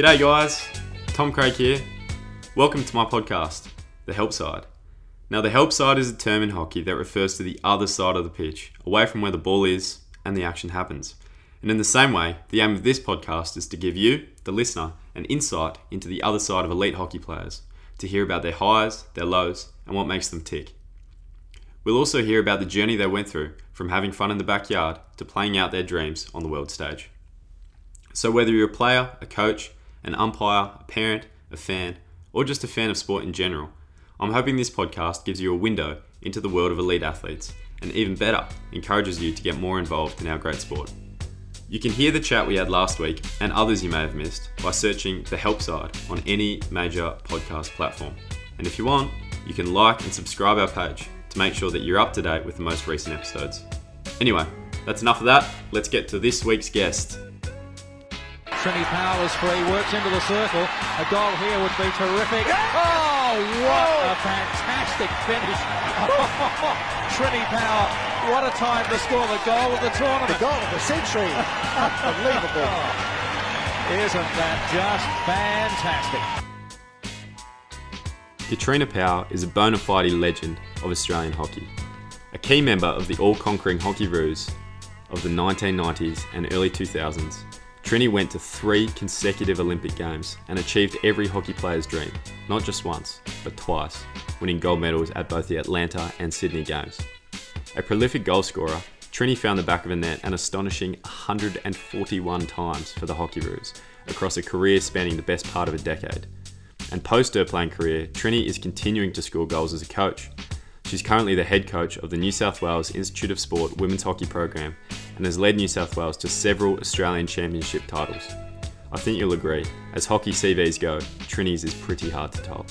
G'day, guys. Tom Craig here. Welcome to my podcast, The Help Side. Now, the help side is a term in hockey that refers to the other side of the pitch, away from where the ball is and the action happens. And in the same way, the aim of this podcast is to give you, the listener, an insight into the other side of elite hockey players, to hear about their highs, their lows, and what makes them tick. We'll also hear about the journey they went through from having fun in the backyard to playing out their dreams on the world stage. So, whether you're a player, a coach, an umpire, a parent, a fan, or just a fan of sport in general, I'm hoping this podcast gives you a window into the world of elite athletes and even better, encourages you to get more involved in our great sport. You can hear the chat we had last week and others you may have missed by searching the help side on any major podcast platform. And if you want, you can like and subscribe our page to make sure that you're up to date with the most recent episodes. Anyway, that's enough of that. Let's get to this week's guest. Triny Powell is free, works into the circle. A goal here would be terrific. Oh, what oh! a fantastic finish. Triny Powell, what a time to score the goal of the tournament. The goal of the century. Unbelievable. Isn't that just fantastic? Katrina Powell is a bona fide legend of Australian hockey. A key member of the all conquering Hockeyroos of the 1990s and early 2000s, Triny went to three consecutive Olympic Games and achieved every hockey player's dream, not just once, but twice, winning gold medals at both the Atlanta and Sydney Games. A prolific goalscorer, Triny found the back of a net an astonishing 141 times for the Hockeyroos across a career spanning the best part of a decade. And post her playing career, Triny is continuing to score goals as a coach. She's currently the head coach of the New South Wales Institute of Sport women's hockey program and has led New South Wales to several Australian championship titles. I think you'll agree, as hockey CVs go, Triny's is pretty hard to top.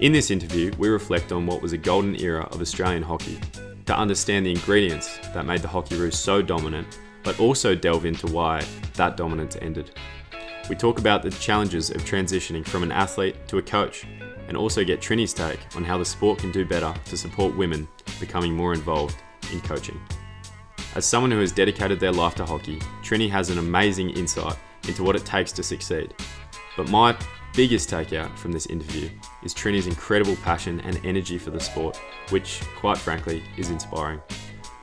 In this interview, we reflect on what was a golden era of Australian hockey, to understand the ingredients that made the Hockey Hockeyroos so dominant, but also delve into why that dominance ended. We talk about the challenges of transitioning from an athlete to a coach, and also get Triny's take on how the sport can do better to support women becoming more involved in coaching. As someone who has dedicated their life to hockey, Triny has an amazing insight into what it takes to succeed. But my biggest takeout from this interview is Triny's incredible passion and energy for the sport, which, quite frankly, is inspiring.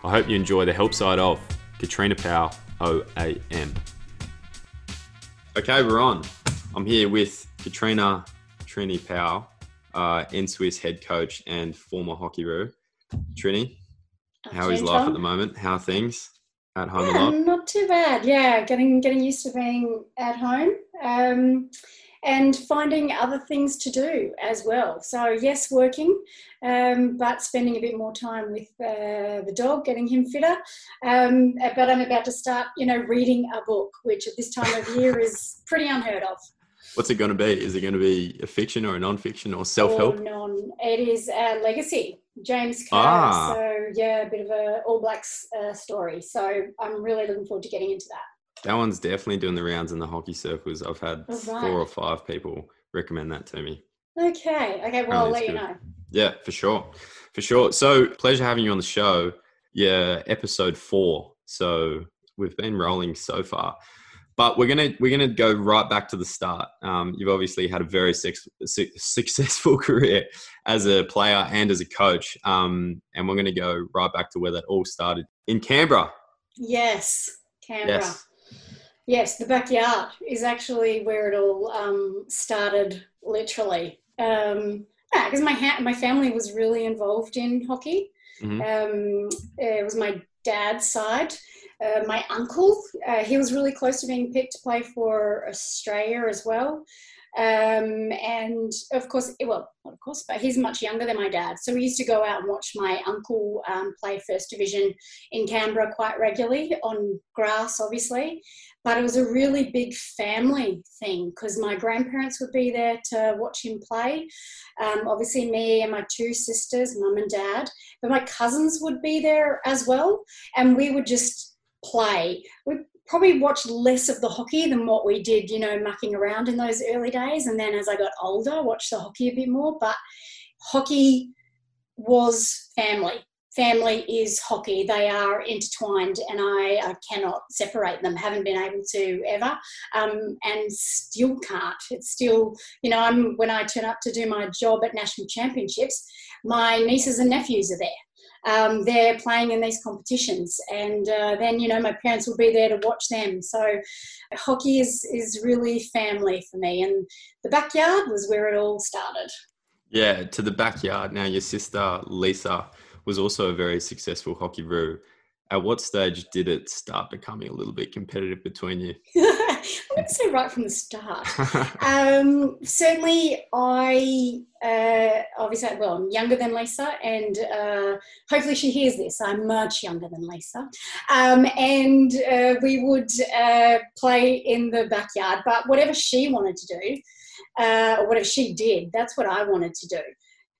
I hope you enjoy the help side of Katrina Powell, OAM. Okay, we're on. I'm here with Katrina Triny Powell, uh, Swiss head coach and former hockey Hockeyroo. Triny, how is life at the moment? How are things at home Yeah, lot? not too bad. Yeah, getting getting used to being at home um, and finding other things to do as well. So yes, working, um, but spending a bit more time with uh, the dog, getting him fitter. Um, but I'm about to start, you know, reading a book, which at this time of year is pretty unheard of. What's it going to be? Is it going to be a fiction or a non-fiction or self-help? Or non. It is a legacy. James Kerr. Ah. So yeah, a bit of a All Blacks uh, story. So I'm really looking forward to getting into that. That one's definitely doing the rounds in the hockey circles. I've had Oh, four right. or five people recommend that to me. Okay. Okay. Well, I'll let you good. know. Yeah, for sure. For sure. So, pleasure having you on the show. Yeah, episode 4. So, we've been rolling so far. But we're going to we're to go right back to the start. Um, you've obviously had a very sex, su- successful career as a player and as a coach. Um, and we're going to go right back to where that all started in Canberra. Yes, Canberra. Yes. Yes, the backyard is actually where it all um, started, literally. Um, because my ha- my family was really involved in hockey. Mhm. Um, it was my dad's side. Uh, my uncle, uh, he was really close to being picked to play for Australia as well. Um, and of course, well, not of course, but he's much younger than my dad. So we used to go out and watch my uncle um, play first division in Canberra quite regularly on grass, obviously. But it was a really big family thing because my grandparents would be there to watch him play. Um, obviously, me and my two sisters, mum and dad, but my cousins would be there as well. And we would just play. We probably watched less of the hockey than what we did, you know, mucking around in those early days. And then as I got older, watched the hockey a bit more. But hockey was family. family is hockey. They are intertwined, and I, I cannot separate them. Haven't been able to ever, um, and still can't. It's still, you know, I'm when I turn up to do my job at national championships, my nieces and nephews are there. Um, they're playing in these competitions, and uh, then you know my parents will be there to watch them. So hockey is is really family for me, and the backyard was where it all started. Yeah, to the backyard. Now your sister Lisa was also a very successful Hockeyroo. At what stage did it start becoming a little bit competitive between you? I wouldn't say right from the start. um, certainly, I uh, obviously, well, I'm younger than Lisa, and uh, hopefully she hears this. I'm much younger than Lisa. Um, and uh, we would uh, play in the backyard, but whatever she wanted to do, uh, or whatever she did, that's what I wanted to do.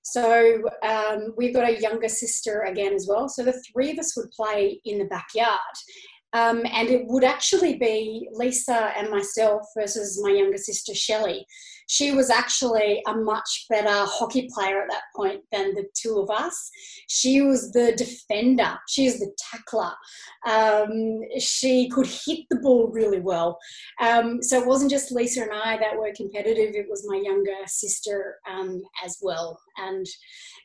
So um, we've got a younger sister again as well. So the three of us would play in the backyard. Um, and it would actually be Lisa and myself versus my younger sister Shelley. She was actually a much better hockey player at that point than the two of us. She was the defender, she was the tackler. Um, she could hit the ball really well. Um, so it wasn't just Lisa and I that were competitive, it was my younger sister um, as well. And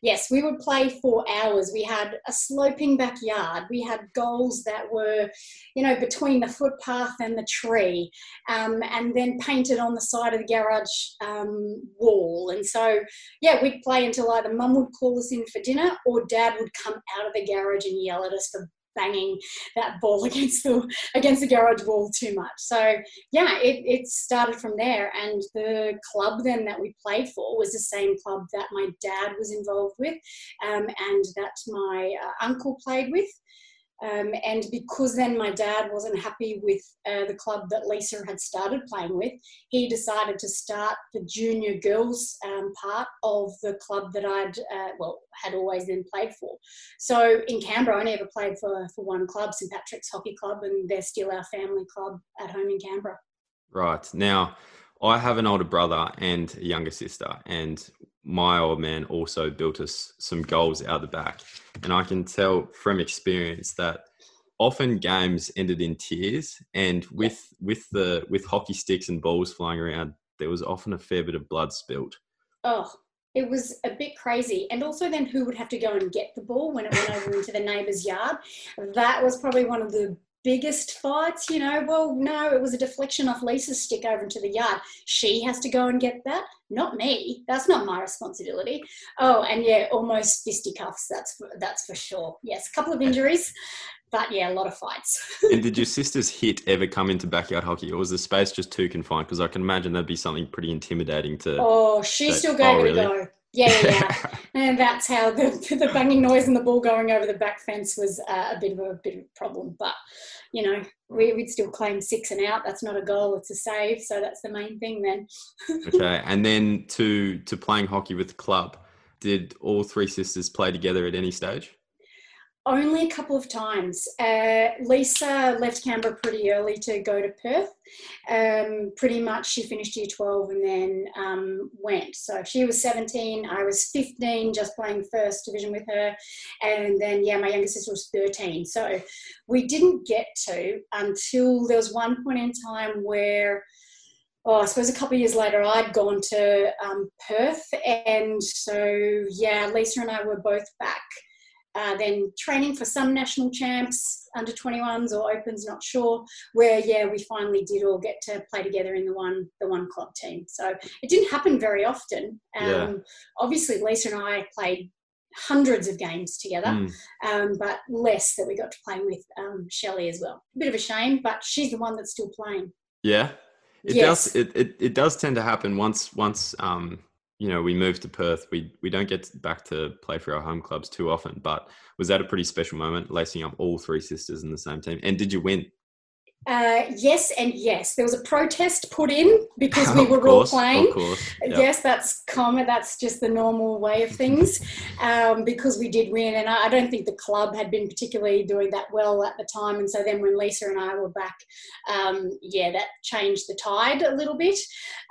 yes, we would play for hours. We had a sloping backyard. We had goals that were, you know, between the footpath and the tree, um, and then painted on the side of the garage um, wall. And so, yeah, we'd play until either mum would call us in for dinner or dad would come out of the garage and yell at us for banging that ball against the against the garage wall too much. So yeah, it, it started from there. And the club then that we played for was the same club that my dad was involved with, um, and that my uh, uncle played with. Um, and because then my dad wasn't happy with uh, the club that Lisa had started playing with, he decided to start the junior girls um, part of the club that I'd, uh, well, had always then played for. So in Canberra, I never played for, for one club, St Patrick's Hockey Club, and they're still our family club at home in Canberra. Right. Now, I have an older brother and a younger sister, and my old man also built us some goals out the back. And I can tell from experience that often games ended in tears and with with the with hockey sticks and balls flying around, there was often a fair bit of blood spilt. Oh, it was a bit crazy. And also then who would have to go and get the ball when it went over into the neighbour's yard? That was probably one of the biggest fights, you know, well, no, it was a deflection off Lisa's stick over into the yard. She has to go and get that, not me. That's not my responsibility. Oh, and yeah, almost fisticuffs. That's for, that's for sure. Yes, a couple of injuries, but yeah, a lot of fights. and did your sister's hit ever come into backyard hockey, or was the space just too confined? Because I can imagine that'd be something pretty intimidating to. Oh, she say, still gave oh, it really? a go. Yeah, yeah, and that's how the the banging noise and the ball going over the back fence was uh, a bit of a bit of a problem. But you know, we, would still claim six and out. That's not a goal; it's a save. So that's the main thing then. okay, and then to to playing hockey with the club. Did all three sisters play together at any stage? Only a couple of times. Uh, Lisa left Canberra pretty early to go to Perth. Um, pretty much she finished year 12 and then um, went. So she was 17, I was 15, just playing first division with her. And then, yeah, my younger sister was 13. So we didn't get to until there was one point in time where oh, I suppose a couple of years later, I'd gone to um, Perth. And so, yeah, Lisa and I were both back uh, then training for some national champs, under 21s or opens, not sure. Where yeah, we finally did all get to play together in the one the one club team. So it didn't happen very often. Um, yeah. Obviously, Lisa and I played hundreds of games together, mm. um, but less that we got to play with um, Shelley as well. A bit of a shame, but she's the one that's still playing. Yeah, it yes. does. It, it, it does tend to happen once once um, you know, we moved to Perth. We we don't get back to play for our home clubs too often, but was that a pretty special moment, lacing up all three sisters in the same team? And did you win? Uh, yes and yes. There was a protest put in because we were course, all playing. Yep. Yes, that's common. That's just the normal way of things um, because we did win. And I, I, don't think the club had been particularly doing that well at the time. And so then when Lisa and I were back, um, yeah, that changed the tide a little bit.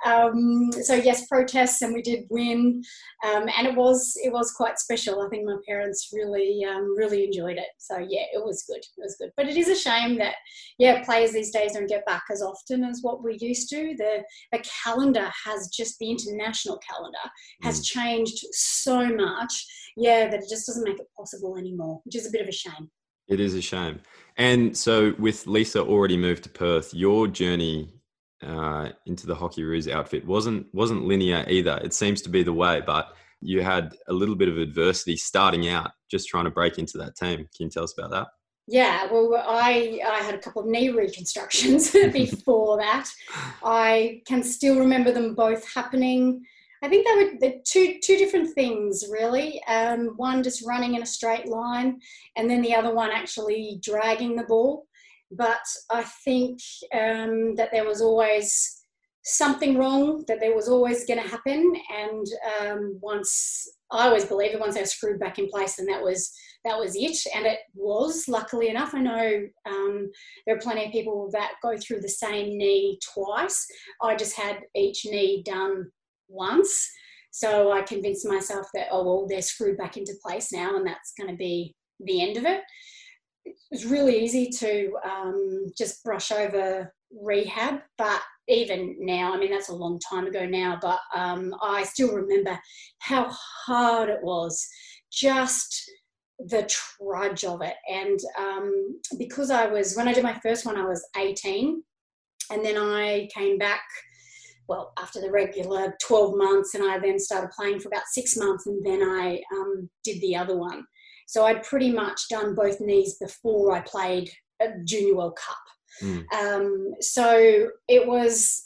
Um, so yes, protests, and we did win. Um, and it was it was quite special. I think my parents really um, really enjoyed it. So yeah, it was good. It was good. But it is a shame that yeah, players these days don't get back as often as what we used to. The, the calendar has just, the international calendar has mm. changed so much, yeah, that it just doesn't make it possible anymore, which is a bit of a shame. It is a shame. And so, with Lisa already moved to Perth, your journey uh, into the Hockeyroos outfit wasn't wasn't linear either. It seems to be the way, but you had a little bit of adversity starting out, just trying to break into that team. Can you tell us about that? Yeah, well, I, I had a couple of knee reconstructions before that. I can still remember them both happening. I think they were the two two different things really. Um, one just running in a straight line, and then the other one actually dragging the ball. But I think um, that there was always something wrong. That there was always going to happen, and um, once I always believed that once they were screwed back in place, then that was that was it, and it was. Luckily enough, I know um, there are plenty of people that go through the same knee twice. I just had each knee done once, so I convinced myself that oh well, they're screwed back into place now, and that's going to be the end of it. It's really easy to um, just brush over rehab, but even now, I mean, that's a long time ago now, but um, I still remember how hard it was just the trudge of it. And um, because I was, when I did my first one, I was 18. And then I came back, well, after the regular 12 months, and I then started playing for about six months, and then I um, did the other one. So I'd pretty much done both knees before I played a Junior World Cup. Mm. Um, so it was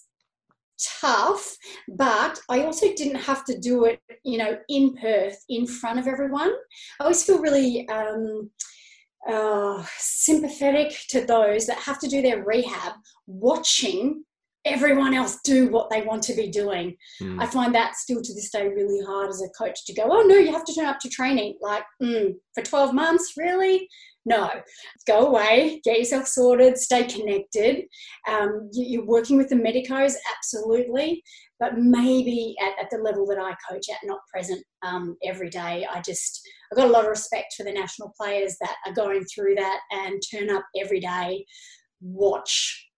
tough, but I also didn't have to do it, you know, in Perth in front of everyone. I always feel really um, uh, sympathetic to those that have to do their rehab watching everyone else do what they want to be doing. Mm. I find that still to this day really hard as a coach to go, oh no, you have to turn up to training. Like, mm, for 12 months, really? No, go away, get yourself sorted, stay connected. Um, you, are working with the medicos, absolutely, but maybe at, at, the level that I coach at, not present um, every day. I just, I've got a lot of respect for the national players that are going through that and turn up every day, watch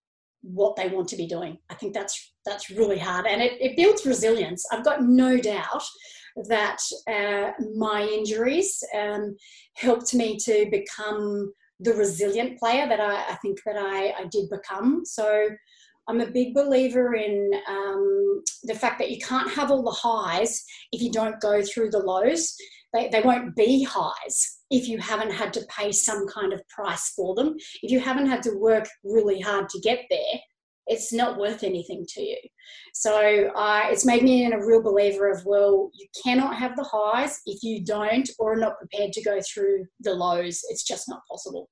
what they want to be doing. I think that's that's really hard, and it, it builds resilience. I've got no doubt that uh, my injuries um, helped me to become the resilient player that I, I think that I, I, did become. So I'm a big believer in um, the fact that you can't have all the highs if you don't go through the lows. They, they won't be highs if you haven't had to pay some kind of price for them. If you haven't had to work really hard to get there, it's not worth anything to you. So uh, it's made me a real believer of, well, you cannot have the highs if you don't or are not prepared to go through the lows. It's just not possible.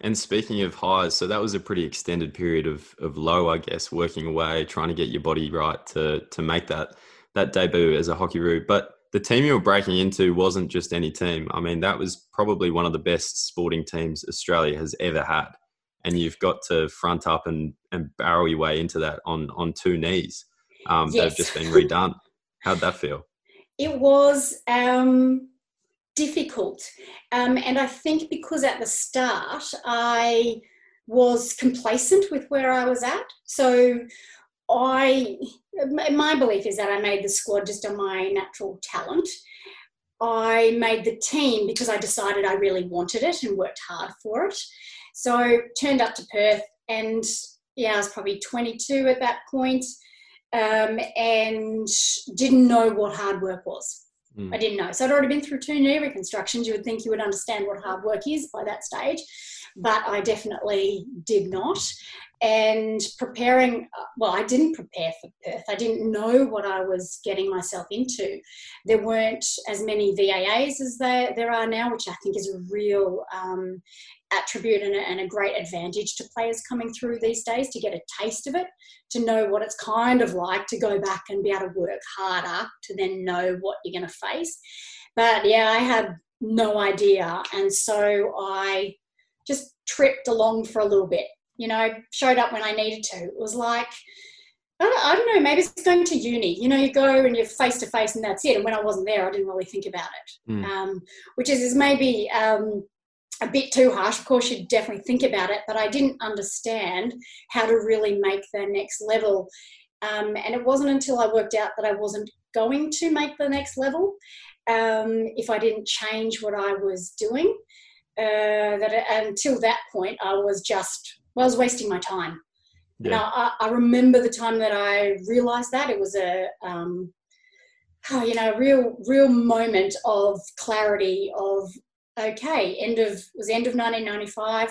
And speaking of highs, so that was a pretty extended period of, of low, I guess, working away, trying to get your body right to to make that that debut as a Hockeyroo. But the team you were breaking into wasn't just any team. I mean, that was probably one of the best sporting teams Australia has ever had and you've got to front up and, and barrel your way into that on, on two knees. Um, yes. They've just been redone. How'd that feel? It was um, difficult. Um, and I think because at the start I was complacent with where I was at. So I, my belief is that I made the squad just on my natural talent. I made the team because I decided I really wanted it and worked hard for it. So turned up to Perth, and yeah, I was probably 22 at that point, um, and didn't know what hard work was. Mm. I didn't know. So I'd already been through two knee reconstructions. You would think you would understand what hard work is by that stage. but I definitely did not. And preparing, well, I didn't prepare for Perth. I didn't know what I was getting myself into. There weren't as many VAAs as there, there are now, which I think is a real um, attribute and a, and a, great advantage to players coming through these days to get a taste of it, to know what it's kind of like to go back and be able to work harder to then know what you're going to face. But yeah, I had no idea. And so I just tripped along for a little bit. You know, showed up when I needed to. It was like, I don't know, maybe it's going to uni. You know, you go and you're face to face and that's it. And when I wasn't there, I didn't really think about it, mm. um, which is, is maybe um, a bit too harsh. Of course, you definitely think about it, but I didn't understand how to really make the next level. Um, and it wasn't until I worked out that I wasn't going to make the next level um, if I didn't change what I was doing. Uh, that until that point, I was just well, I was wasting my time. Yeah. Now I, I, remember the time that I realised that it was a um, oh, you know real real moment of clarity of okay end of was end of 1995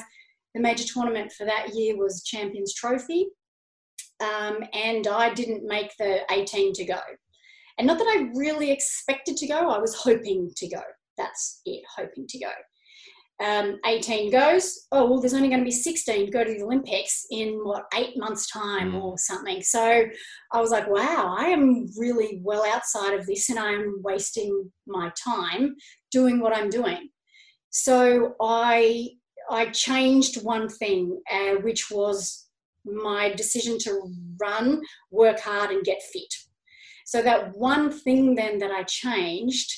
the major tournament for that year was champions trophy um, and i didn't make the 18 to go and not that I really expected to go, I was hoping to go. That's it, hoping to go. Um, 18 goes, oh, well, there's only going to be 16 to go to the Olympics in what, eight months' time mm. or something. So I was like, wow, I am really well outside of this and I am wasting my time doing what I'm doing. So I, I changed one thing, uh, which was my decision to run, work hard, and get fit. So that one thing then that I changed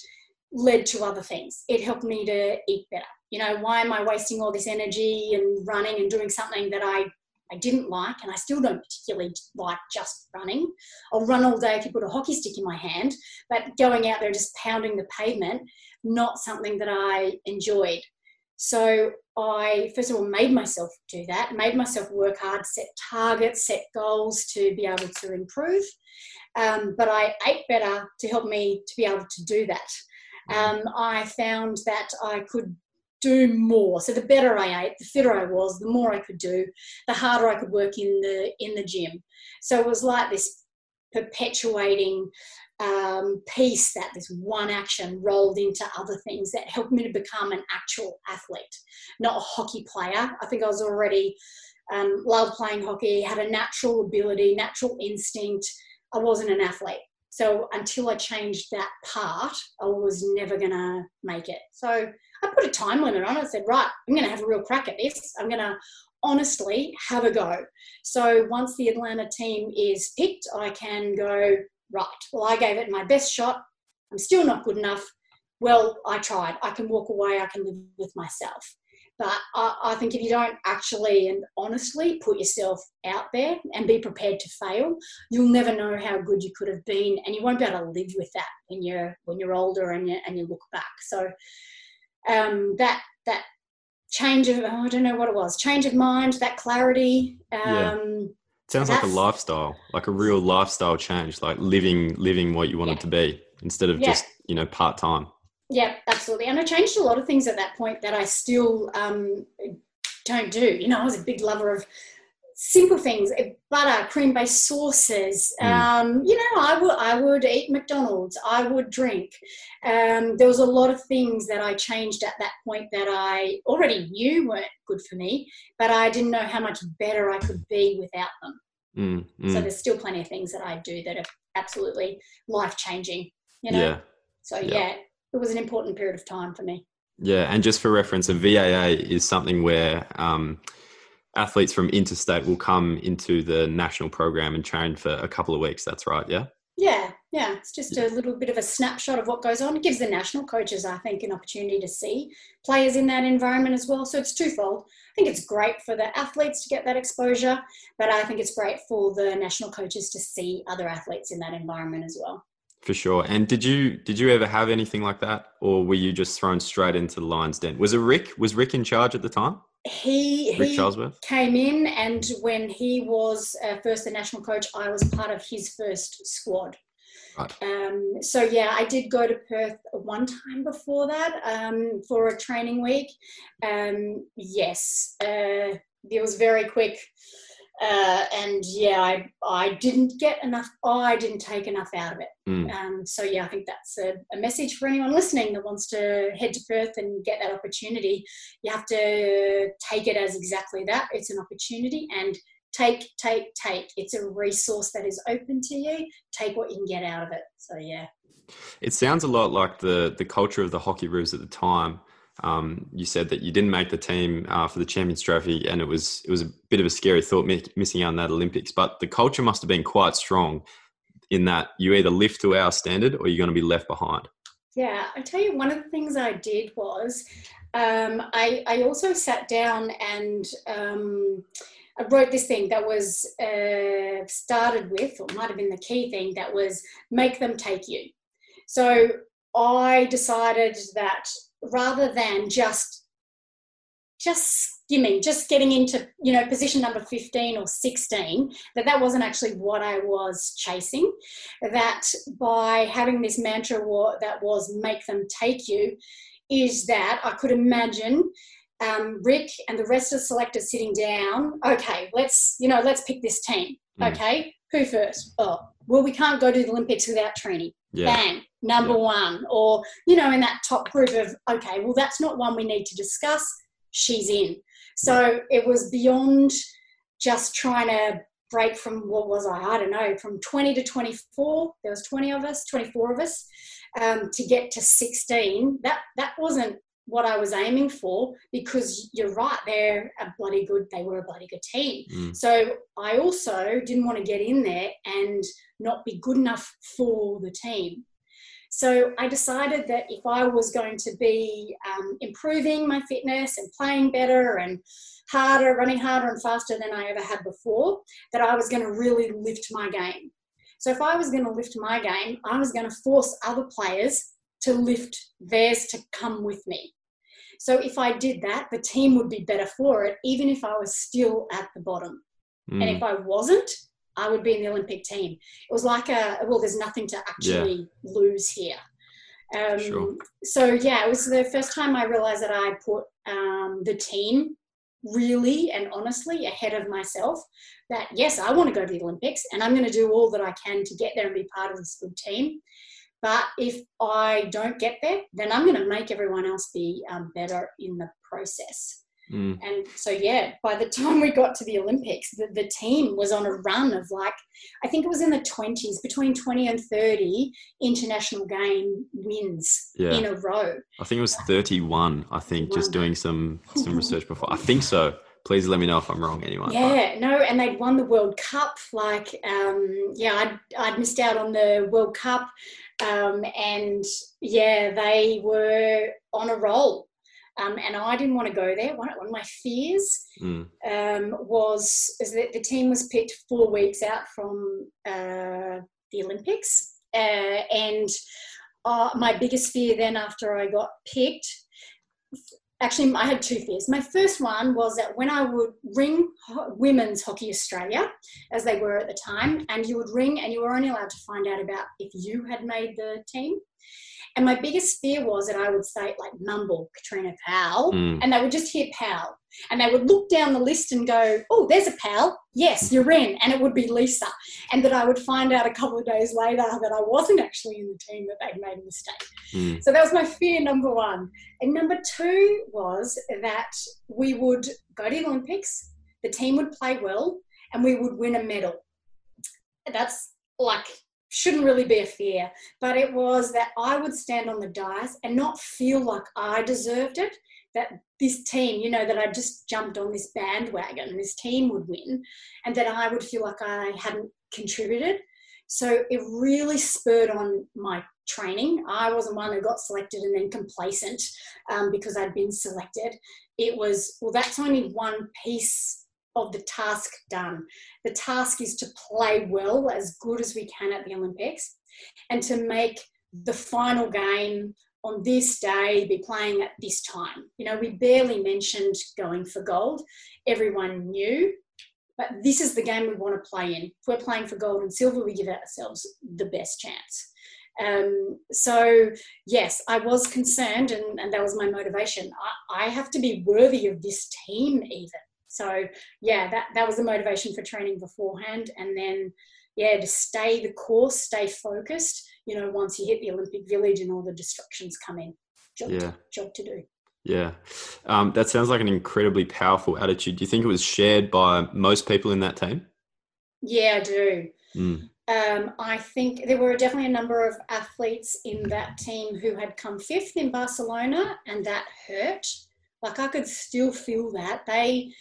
led to other things. It helped me to eat better. You know, why am I wasting all this energy and running and doing something that I I didn't like, and I still don't particularly like just running. I'll run all day if you put a hockey stick in my hand, but going out there just pounding the pavement, not something that I enjoyed. So I first of all made myself do that, made myself work hard, set targets, set goals to be able to improve. Um, but I ate better to help me to be able to do that. Mm. Um, I found that I could do more. So the better I ate, the fitter I was, the more I could do, the harder I could work in the in the gym. So it was like this perpetuating um, piece that this one action rolled into other things that helped me to become an actual athlete, not a hockey player. I think I was already um, loved playing hockey, had a natural ability, natural instinct, I wasn't an athlete. So until I changed that part, I was never going to make it. So I put a time limit on it. I said, right, I'm going to have a real crack at this. I'm going to honestly have a go. So once the Atlanta team is picked, I can go, right, well, I gave it my best shot. I'm still not good enough. Well, I tried. I can walk away. I can live with myself. But I, I, think if you don't actually and honestly put yourself out there and be prepared to fail, you'll never know how good you could have been, and you won't be able to live with that when you're when you're older and you, and you look back. So um, that that change of oh, I don't know what it was, change of mind, that clarity. Um, yeah. Sounds like a lifestyle, like a real lifestyle change, like living living what you wanted yeah. to be instead of yeah. just you know part time. Yeah, absolutely. And I changed a lot of things at that point that I still um, don't do. You know, I was a big lover of simple things eh, butter cream based sauces mm. um, you know i would i would eat mcdonald's i would drink um, there was a lot of things that i changed at that point that i already knew weren't good for me but i didn't know how much better i could be without them mm, mm. so there's still plenty of things that i do that are absolutely life changing you know yeah. so yeah. yeah it was an important period of time for me. Yeah, and just for reference, a VAA is something where um, athletes from interstate will come into the national program and train for a couple of weeks. That's right, yeah? Yeah, yeah. It's just a little bit of a snapshot of what goes on. It gives the national coaches, I think, an opportunity to see players in that environment as well. So it's twofold. I think it's great for the athletes to get that exposure, but I think it's great for the national coaches to see other athletes in that environment as well. For sure. And did you did you ever have anything like that, or were you just thrown straight into the Lions Den? Was it Rick? Was Rick in charge at the time? He Rick he Charlesworth? came in, and when he was uh, first the national coach, I was part of his first squad. Right. Um, so yeah, I did go to Perth one time before that um, for a training week. Um, yes, uh, it was very quick. Uh, and yeah, I, I didn't get enough. I didn't take enough out of it. Mm. Um, so yeah, I think that's a, a, message for anyone listening that wants to head to Perth and get that opportunity. You have to take it as exactly that. It's an opportunity, and take, take, take. It's a resource that is open to you. Take what you can get out of it. So yeah. It sounds a lot like the the culture of the Hockeyroos at the time. Um, you said that you didn't make the team uh, for the Champions Trophy, and it was it was a bit of a scary thought missing out on that Olympics. But the culture must have been quite strong in that you either lift to our standard or you're going to be left behind. Yeah, I tell you, one of the things I did was um, I, I also sat down and um, I wrote this thing that was uh, started with, or might have been the key thing, that was make them take you. So I decided that rather than just just skimming, just getting into you know position number 15 or 16, that that wasn't actually what I was chasing. That by having this mantra that was make them take you, is that I could imagine um, Rick and the rest of the selectors sitting down. Okay, let's you know let's pick this team. Mm. Okay, who first? Oh, well, we can't go to the Olympics without Triny Yeah. Bang, number yeah. one. Or, you know, in that top group of, okay, well, that's not one we need to discuss. She's in. So it was beyond just trying to break from what was I? I don't know, from 20 to 24. There was 20 of us, 24 of us, um, to get to 16. That that wasn't what I was aiming for because you're right, they're a bloody good, they were a bloody good team. Mm. So I also didn't want to get in there and not be good enough for the team. So I decided that if I was going to be um, improving my fitness and playing better and harder, running harder and faster than I ever had before, that I was going to really lift my game. So if I was going to lift my game, I was going to force other players to lift theirs to come with me. So if I did that, the team would be better for it, even if I was still at the bottom. Mm. And if I wasn't, I would be in the Olympic team. It was like a well, there's nothing to actually yeah. lose here. Um, sure. So yeah, it was the first time I realized that I put um, the team really and honestly ahead of myself. That yes, I want to go to the Olympics, and I'm going to do all that I can to get there and be part of this good team. But if I don't get there, then I'm going to make everyone else be um, better in the process. Mm. And so, yeah, by the time we got to the Olympics, the, the team was on a run of like, I think it was in the 20s, between 20 and 30 international game wins yeah. in a row. I think it was 31, I think, just doing some, some research before. I think so please let me know if I'm wrong, anyone. Yeah, but. no, and they'd won the World Cup. Like, um, yeah, I'd, I'd missed out on the World Cup. Um, and yeah, they were on a roll. Um, and I didn't want to go there. One, one of my fears mm. um, was is that the team was picked four weeks out from uh, the Olympics, uh, and uh, my biggest fear then after I got picked actually I had two fears. My first one was that when I would ring Women's Hockey Australia, as they were at the time, and you would ring and you were only allowed to find out about if you had made the team. And my biggest fear was that I would say like mumble Katrina Powell, mm. and they would just hear Powell, and they would look down the list and go, "Oh, there's a Powell. Yes, you're in," and it would be Lisa, and that I would find out a couple of days later that I wasn't actually in the team that they'd made a mistake. Mm. So that was my fear number one, and number two was that we would go to the Olympics, the team would play well, and we would win a medal. That's like shouldn't really be a fear, but it was that I would stand on the dais and not feel like I deserved it. That this team, you know, that I just jumped on this bandwagon, this team would win, and that I would feel like I hadn't contributed. So it really spurred on my training. I wasn't one who got selected and then complacent um, because I'd been selected. It was, well, that's only one piece of the task done. The task is to play well, as good as we can at the Olympics, and to make the final game on this day be playing at this time. You know, we barely mentioned going for gold. Everyone knew but this is the game we want to play in. If we're playing for gold and silver, we give ourselves the best chance. Um, so yes, I was concerned, and, and that was my motivation. I, I have to be worthy of this team, even. So yeah, that that was the motivation for training beforehand, and then yeah, to stay the course, stay focused. You know, once you hit the Olympic Village and all the distractions come in, job, yeah. to, job to do. Yeah, um, that sounds like an incredibly powerful attitude. Do you think it was shared by most people in that team? Yeah, I do. Mm. Um, I think there were definitely a number of athletes in that team who had come fifth in Barcelona, and that hurt. Like I could still feel that they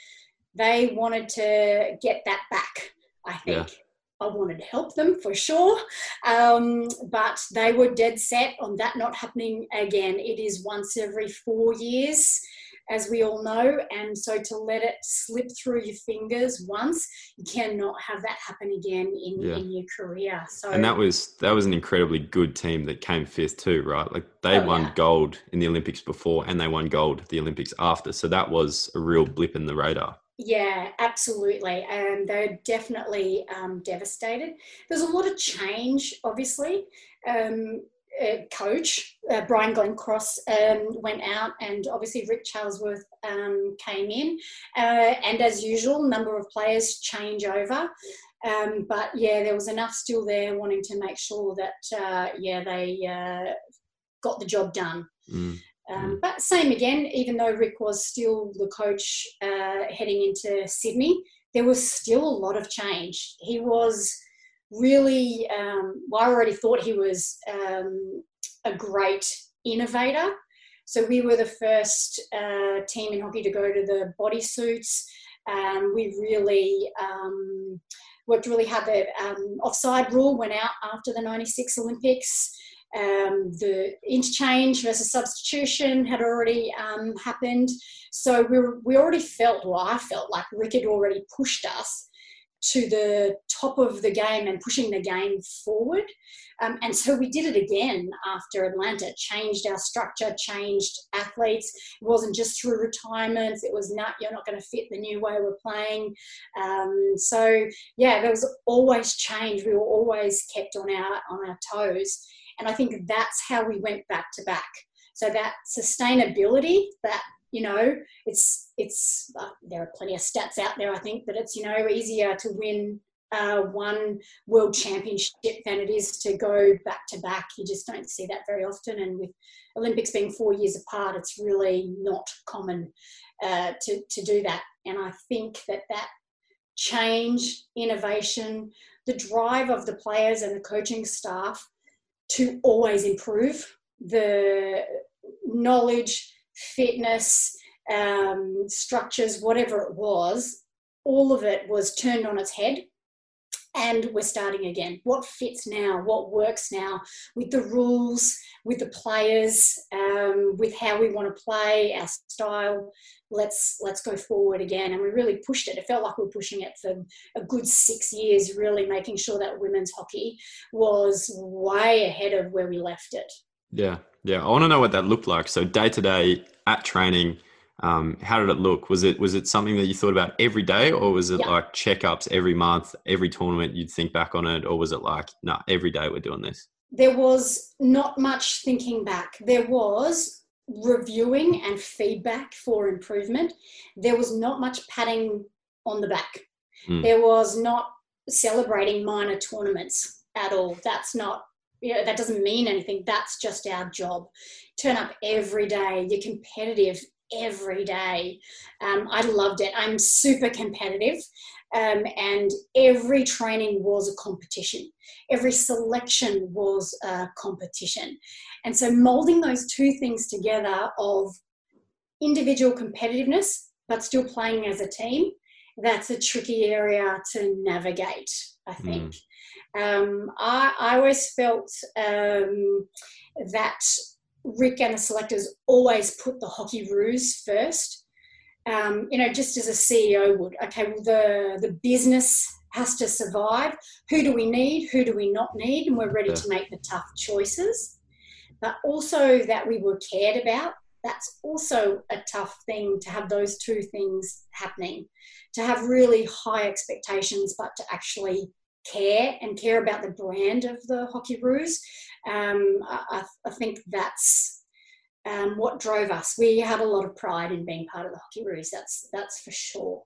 they wanted to get that back. I think. Yeah. I wanted to help them for sure, um, but they were dead set on that not happening again. It is once every four years, as we all know, and so to let it slip through your fingers once, you cannot have that happen again in, yeah. in your career. So, and that was that was an incredibly good team that came fifth too, right? Like they oh, won yeah. gold in the Olympics before, and they won gold the Olympics after. So that was a real blip in the radar. Yeah, absolutely. And they're definitely um, devastated. There's a lot of change, obviously. Um, uh, coach uh, Brian Glencross um, went out, and obviously Rick Charlesworth um, came in. Uh, and as usual, number of players change over. Um, but yeah, there was enough still there wanting to make sure that uh, yeah they uh, got the job done. Mm. Um, mm. but same again, even though Rick was still the coach uh, heading into Sydney, there was still a lot of change. He was really, um, well, I already thought he was um, a great innovator. So we were the first uh, team in hockey to go to the bodysuits. Um, we really um, worked really hard. The um, offside rule went out after the 96 Olympics. Um, the interchange versus substitution had already um, happened. So we, we already felt, well, I felt like Rick had already pushed us to the top of the game and pushing the game forward. Um, and so we did it again after Atlanta, changed our structure, changed athletes. It wasn't just through retirements, it was not, you're not going to fit the new way we're playing. Um, so, yeah, there was always change. We were always kept on our, on our toes. And I think that's how we went back to back. So that sustainability, that you know, it's it's uh, there are plenty of stats out there. I think that it's you know easier to win uh, one world championship than it is to go back to back. You just don't see that very often. And with Olympics being four years apart, it's really not common uh, to to do that. And I think that that change, innovation, the drive of the players and the coaching staff to always improve the knowledge, fitness, um, structures, whatever it was, all of it was turned on its head. And we're starting again. What fits now? What works now with the rules, with the players, um, with how we want to play, our style? Let's let's go forward again. And we really pushed it. It felt like we were pushing it for a good six years, really making sure that women's hockey was way ahead of where we left it. Yeah, yeah. I want to know what that looked like. So day to day at training, um, how did it look? Was it was it something that you thought about every day, or was it yeah. like checkups every month, every tournament? You'd think back on it, or was it like, no, nah, every day we're doing this? There was not much thinking back. There was reviewing and feedback for improvement. There was not much patting on the back. Mm. There was not celebrating minor tournaments at all. That's not you know, that doesn't mean anything. That's just our job. Turn up every day. You're competitive every day. Um, I loved it. I'm super competitive. Um, and every training was a competition. Every selection was a competition. And so molding those two things together of individual competitiveness, but still playing as a team, that's a tricky area to navigate, I hmm. think. Mm. Um, I, I, always felt um, that Rick and the selectors always put the Hockeyroos first. Um, you know, just as a CEO would. Okay, well, the the business has to survive. Who do we need? Who do we not need? And we're ready yeah. to make the tough choices. But also that we were cared about that's also a tough thing to have those two things happening, to have really high expectations, but to actually care and care about the brand of the Hockeyroos. Um, I, I, think that's um, what drove us. We had a lot of pride in being part of the Hockeyroos. That's that's for sure.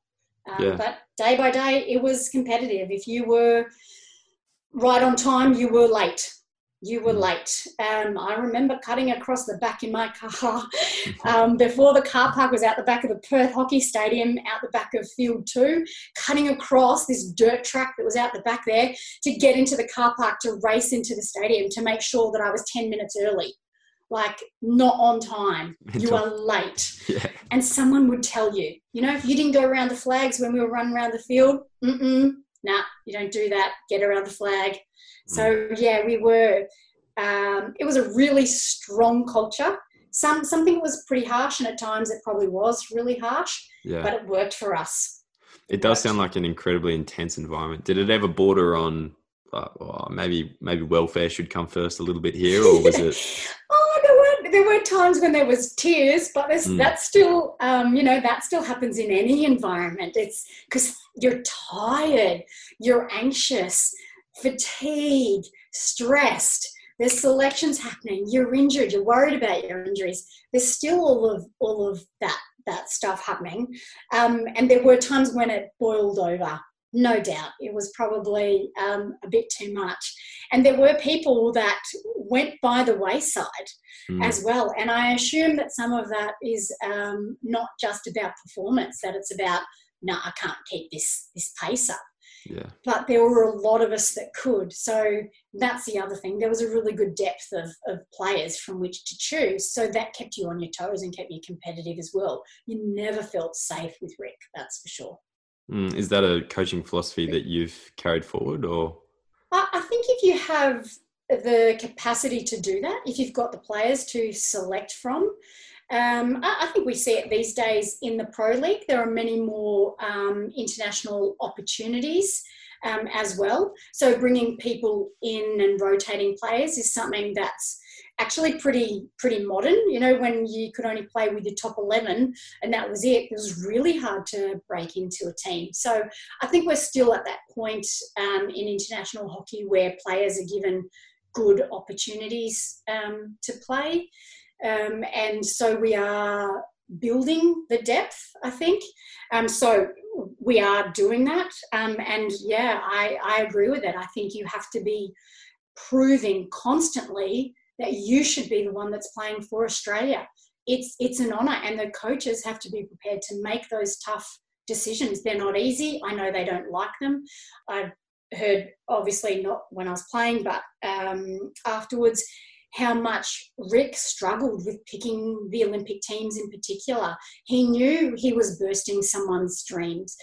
Um, yeah. But day by day, it was competitive. If you were right on time, you were late. You were mm. late. Um, I remember cutting across the back in my car um, before the car park was out the back of the Perth Hockey Stadium, out the back of Field 2, cutting across this dirt track that was out the back there to get into the car park to race into the stadium to make sure that I was 10 minutes early like not on time. You are late. Yeah. And someone would tell you, you know, if you didn't go around the flags when we were running around the field, mm-mm, nah, you don't do that. Get around the flag. Mm. So yeah, we were. Um, it was a really strong culture. Some something was pretty harsh, and at times it probably was really harsh. Yeah. But it worked for us. It does sound like an incredibly intense environment. Did it ever border on uh, oh, maybe maybe welfare should come first a little bit here, or was it? oh, there were times when there was tears, but mm. that still, um, you know, that still happens in any environment. It's because you're tired, you're anxious, fatigued, stressed. There's selections happening. You're injured. You're worried about your injuries. There's still all of all of that that stuff happening, um, and there were times when it boiled over no doubt it was probably um, a bit too much and there were people that went by the wayside mm. as well and i assume that some of that is um, not just about performance that it's about no i can't keep this this pace up yeah. But there were a lot of us that could. So that's the other thing. There was a really good depth of, of players from which to choose. So that kept you on your toes and kept you competitive as well. You never felt safe with Rick, that's for sure. Mm, is that a coaching philosophy that you've carried forward, or? I think if you have the capacity to do that, if you've got the players to select from, um, I, think we see it these days in the Pro League. There are many more um, international opportunities um, as well. So bringing people in and rotating players is something that's actually pretty pretty modern. You know, when you could only play with your top eleven and that was it, it was really hard to break into a team. So I think we're still at that point um, in international hockey where players are given good opportunities um, to play, um, and so we are building the depth. I think um, so. We are doing that, um, and yeah, I, I agree with it. I think you have to be proving constantly that you should be the one that's playing for Australia. It's it's an honour, and the coaches have to be prepared to make those tough decisions. They're not easy. I know they don't like them. I've heard, obviously not when I was playing, but um, afterwards, how much Rick struggled with picking the Olympic teams in particular. He knew he was bursting someone's dreams.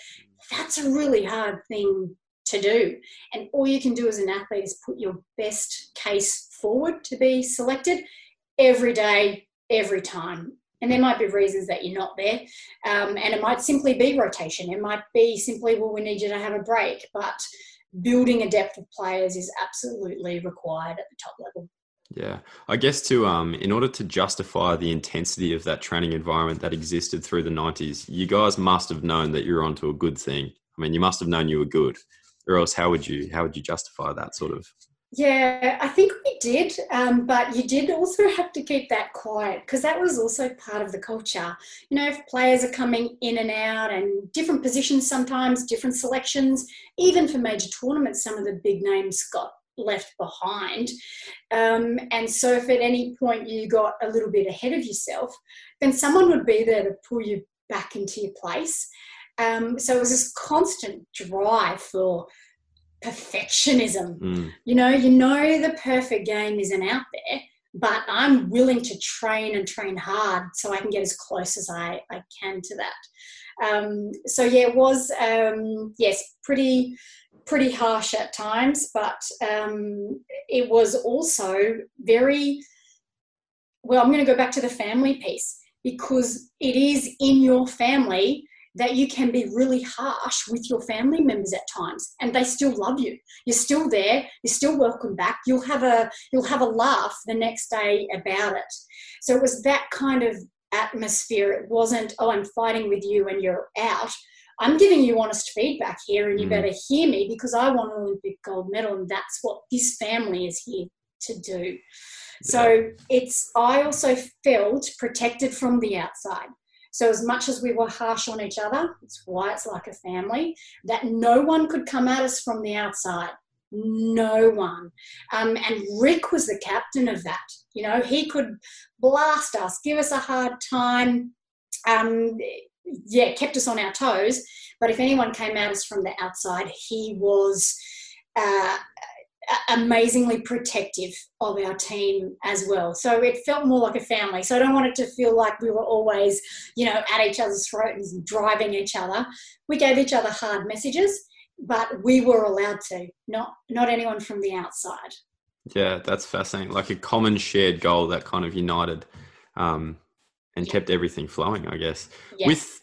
That's a really hard thing to do. And all you can do as an athlete is put your best case forward to be selected every day, every time. And there might be reasons that you're not there. Um, and it might simply be rotation. It might be simply, well, we need you to have a break. But building a depth of players is absolutely required at the top level. Yeah, I guess to um, in order to justify the intensity of that training environment that existed through the '90s, you guys must have known that you're onto a good thing. I mean, you must have known you were good or else how would you how would you justify that sort of yeah i think we did um, but you did also have to keep that quiet because that was also part of the culture. You know if players are coming in and out and different positions sometimes different selections even for major tournaments some of the big names got left behind. Um, and so if at any point you got a little bit ahead of yourself then someone would be there to pull you back into your place. Um, so it was this constant drive for perfectionism. Mm. You know, you know the perfect game isn't out there, but I'm willing to train and train hard so I can get as close as I, I can to that. Um, so yeah, it was um, yes, pretty pretty harsh at times, but um, it was also very well. I'm going to go back to the family piece because it is in your family that you can be really harsh with your family members at times and they still love you you're still there you're still welcome back you'll have a you'll have a laugh the next day about it so it was that kind of atmosphere. It wasn't, oh, I'm fighting with you and you're out. I'm giving you honest feedback here, and you mm. better hear me because I want an Olympic gold medal, and that's what this family is here to do. So it's, I also felt protected from the outside. So, as much as we were harsh on each other, it's why it's like a family, that no one could come at us from the outside. No one. Um, and Rick was the captain of that. You know, he could blast us, give us a hard time. Um, yeah, kept us on our toes. But if anyone came at us from the outside, he was uh, amazingly protective of our team as well. So it felt more like a family. So I don't want it to feel like we were always, you know, at each other's throats and driving each other. We gave each other hard messages, but we were allowed to, not not anyone from the outside. Yeah, that's fascinating. Like a common shared goal that kind of united um, and kept everything flowing, I guess. Yes. With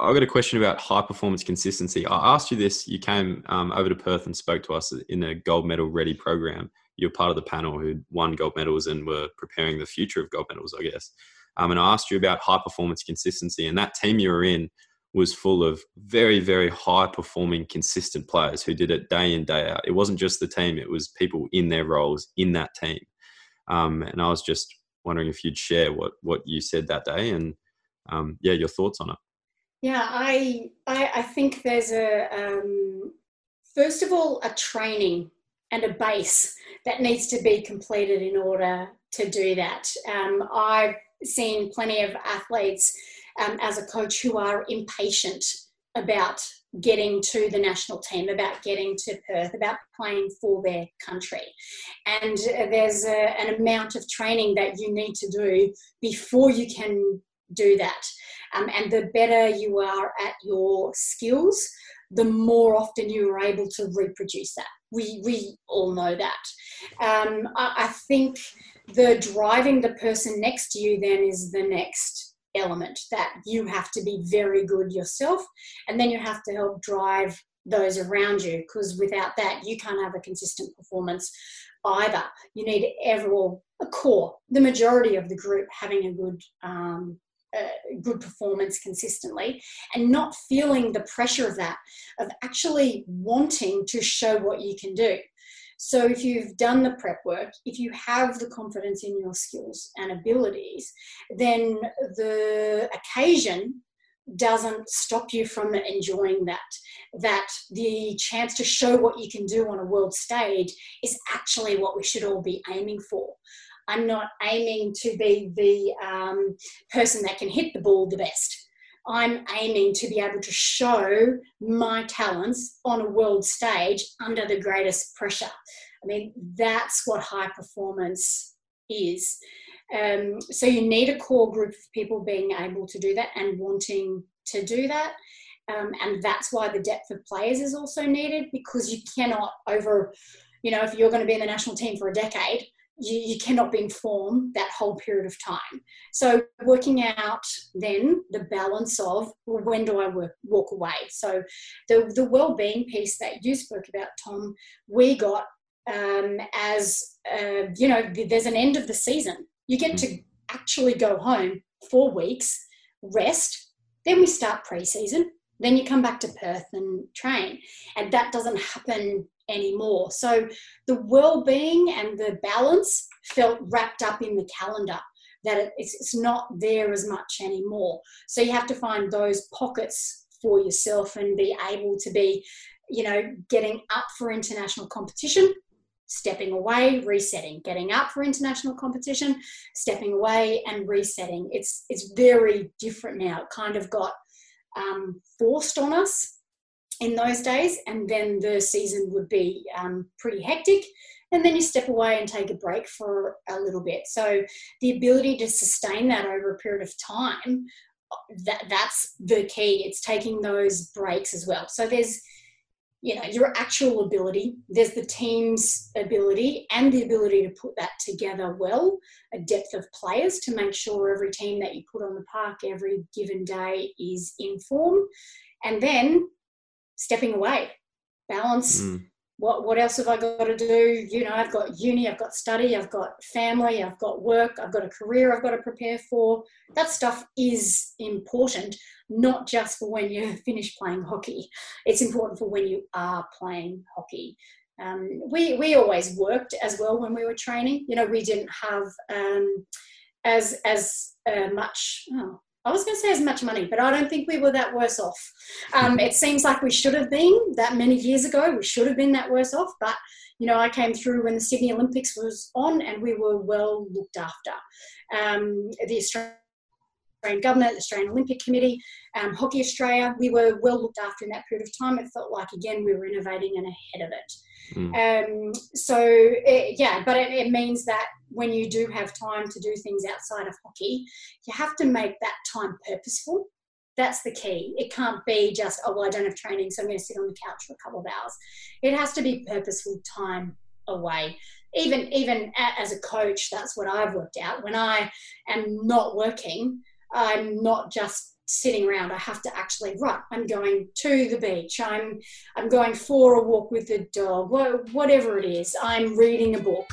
I've got a question about high performance consistency. I asked you this. You came um, over to Perth and spoke to us in a gold medal ready program. You're part of the panel who won gold medals and were preparing the future of gold medals, I guess. Um, and I asked you about high performance consistency, and that team you were in was full of very, very high performing, consistent players who did it day in, day out. It wasn't just the team, it was people in their roles in that team. Um, and I was just wondering if you'd share what, what you said that day and, um, yeah, your thoughts on it. Yeah, I I, I think there's a um, first of all a training and a base that needs to be completed in order to do that. Um, I've seen plenty of athletes um, as a coach who are impatient about getting to the national team, about getting to Perth, about playing for their country. And there's a, an amount of training that you need to do before you can do that. Um, and the better you are at your skills, the more often you are able to reproduce that. We, we all know that. Um, I, I think the driving the person next to you then is the next element that you have to be very good yourself and then you have to help drive those around you because without that you can't have a consistent performance either you need everyone a core the majority of the group having a good um, good performance consistently and not feeling the pressure of that, of actually wanting to show what you can do. So, if you've done the prep work, if you have the confidence in your skills and abilities, then the occasion doesn't stop you from enjoying that. That the chance to show what you can do on a world stage is actually what we should all be aiming for. I'm not aiming to be the um, person that can hit the ball the best. I'm aiming to be able to show my talents on a world stage under the greatest pressure. I mean, that's what high performance is. Um, so you need a core group of people being able to do that and wanting to do that. Um, and that's why the depth of players is also needed because you cannot over, you know, if you're going to be in the national team for a decade, you, you cannot be informed that whole period of time. So working out then the balance of well, when do I work, walk away? So the, the well-being piece that you spoke about, Tom, we got um, as, uh, you know, there's an end of the season. You get to actually go home four weeks, rest, then we start pre-season, then you come back to Perth and train. And that doesn't happen anymore. So the well-being and the balance felt wrapped up in the calendar that it's not there as much anymore. So you have to find those pockets for yourself and be able to be, you know, getting up for international competition, stepping away, resetting, getting up for international competition, stepping away and resetting. It's it's very different now. It kind of got um, forced on us in those days, and then the season would be um, pretty hectic. And then you step away and take a break for a little bit. So the ability to sustain that over a period of time, that that's the key. It's taking those breaks as well. So there's you know your actual ability there's the team's ability and the ability to put that together well a depth of players to make sure every team that you put on the park every given day is in form and then stepping away balance mm. what what else have I got to do? You know, I've got uni, I've got study, I've got family, I've got work, I've got a career I've got to prepare for. That stuff is important, not just for when you finish playing hockey. It's important for when you are playing hockey. Um, we we always worked as well when we were training. You know, we didn't have um, as as uh, much. Oh, I was going to say as much money, but I don't think we were that worse off. Um, it seems like we should have been that many years ago. We should have been that worse off, but you know, I came through when the Sydney Olympics was on, and we were well looked after. Um, the Australian government, the Australian Olympic Committee, um, Hockey Australia, we were well looked after in that period of time. It felt like again we were innovating and ahead of it. Mm. Um, so it, yeah, but it, it, means that when you do have time to do things outside of hockey, you have to make that time purposeful. That's the key. It can't be just oh well I don't have training, so I'm going to sit on the couch for a couple of hours. It has to be purposeful time away. Even even as a coach, that's what I've worked out. When I am not working, I'm not just sitting around. I have to actually right. I'm going to the beach. I'm I'm going for a walk with the dog. Whatever it is, I'm reading a book.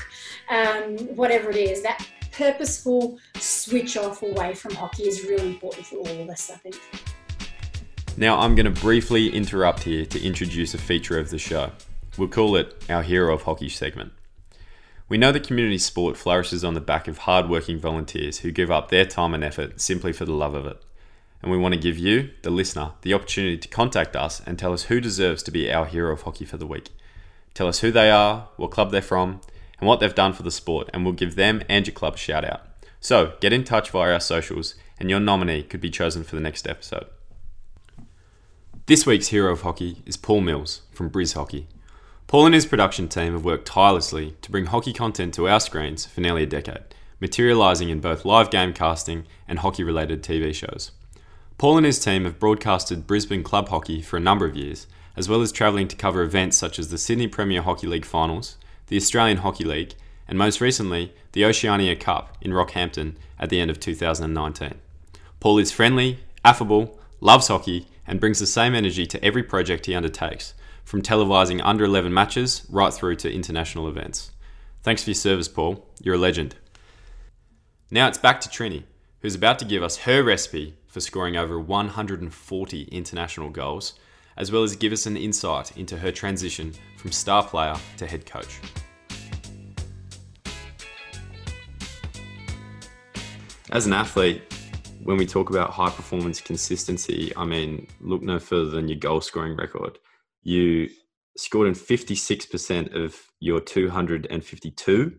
Um, whatever it is, that purposeful switch off away from hockey is really important for all of us. I think. Now I'm going to briefly interrupt here to introduce a feature of the show. We'll call it our Hero of Hockey segment. We know that community sport flourishes on the back of hard-working volunteers who give up their time and effort simply for the love of it and we want to give you, the listener, the opportunity to contact us and tell us who deserves to be our hero of hockey for the week. Tell us who they are, what club they're from, and what they've done for the sport, and we'll give them and your club a shout out. So get in touch via our socials, and your nominee could be chosen for the next episode. This week's hero of hockey is Paul Mills from Briz Hockey. Paul and his production team have worked tirelessly to bring hockey content to our screens for nearly a decade, materialising in both live game casting and hockey related TV shows. Paul and his team have broadcasted Brisbane club hockey for a number of years, as well as travelling to cover events such as the Sydney Premier Hockey League finals, the Australian Hockey League, and most recently, the Oceania Cup in Rockhampton at the end of 2019. Paul is friendly, affable, loves hockey, and brings the same energy to every project he undertakes, from televising under 11 matches right through to international events. Thanks for your service, Paul. You're a legend. Now it's back to Triny, who's about to give us her recipe for scoring over 140 international goals, as well as give us an insight into her transition from star player to head coach. As an athlete, when we talk about high performance consistency, I mean, look no further than your goal scoring record. You scored in 56% of your 252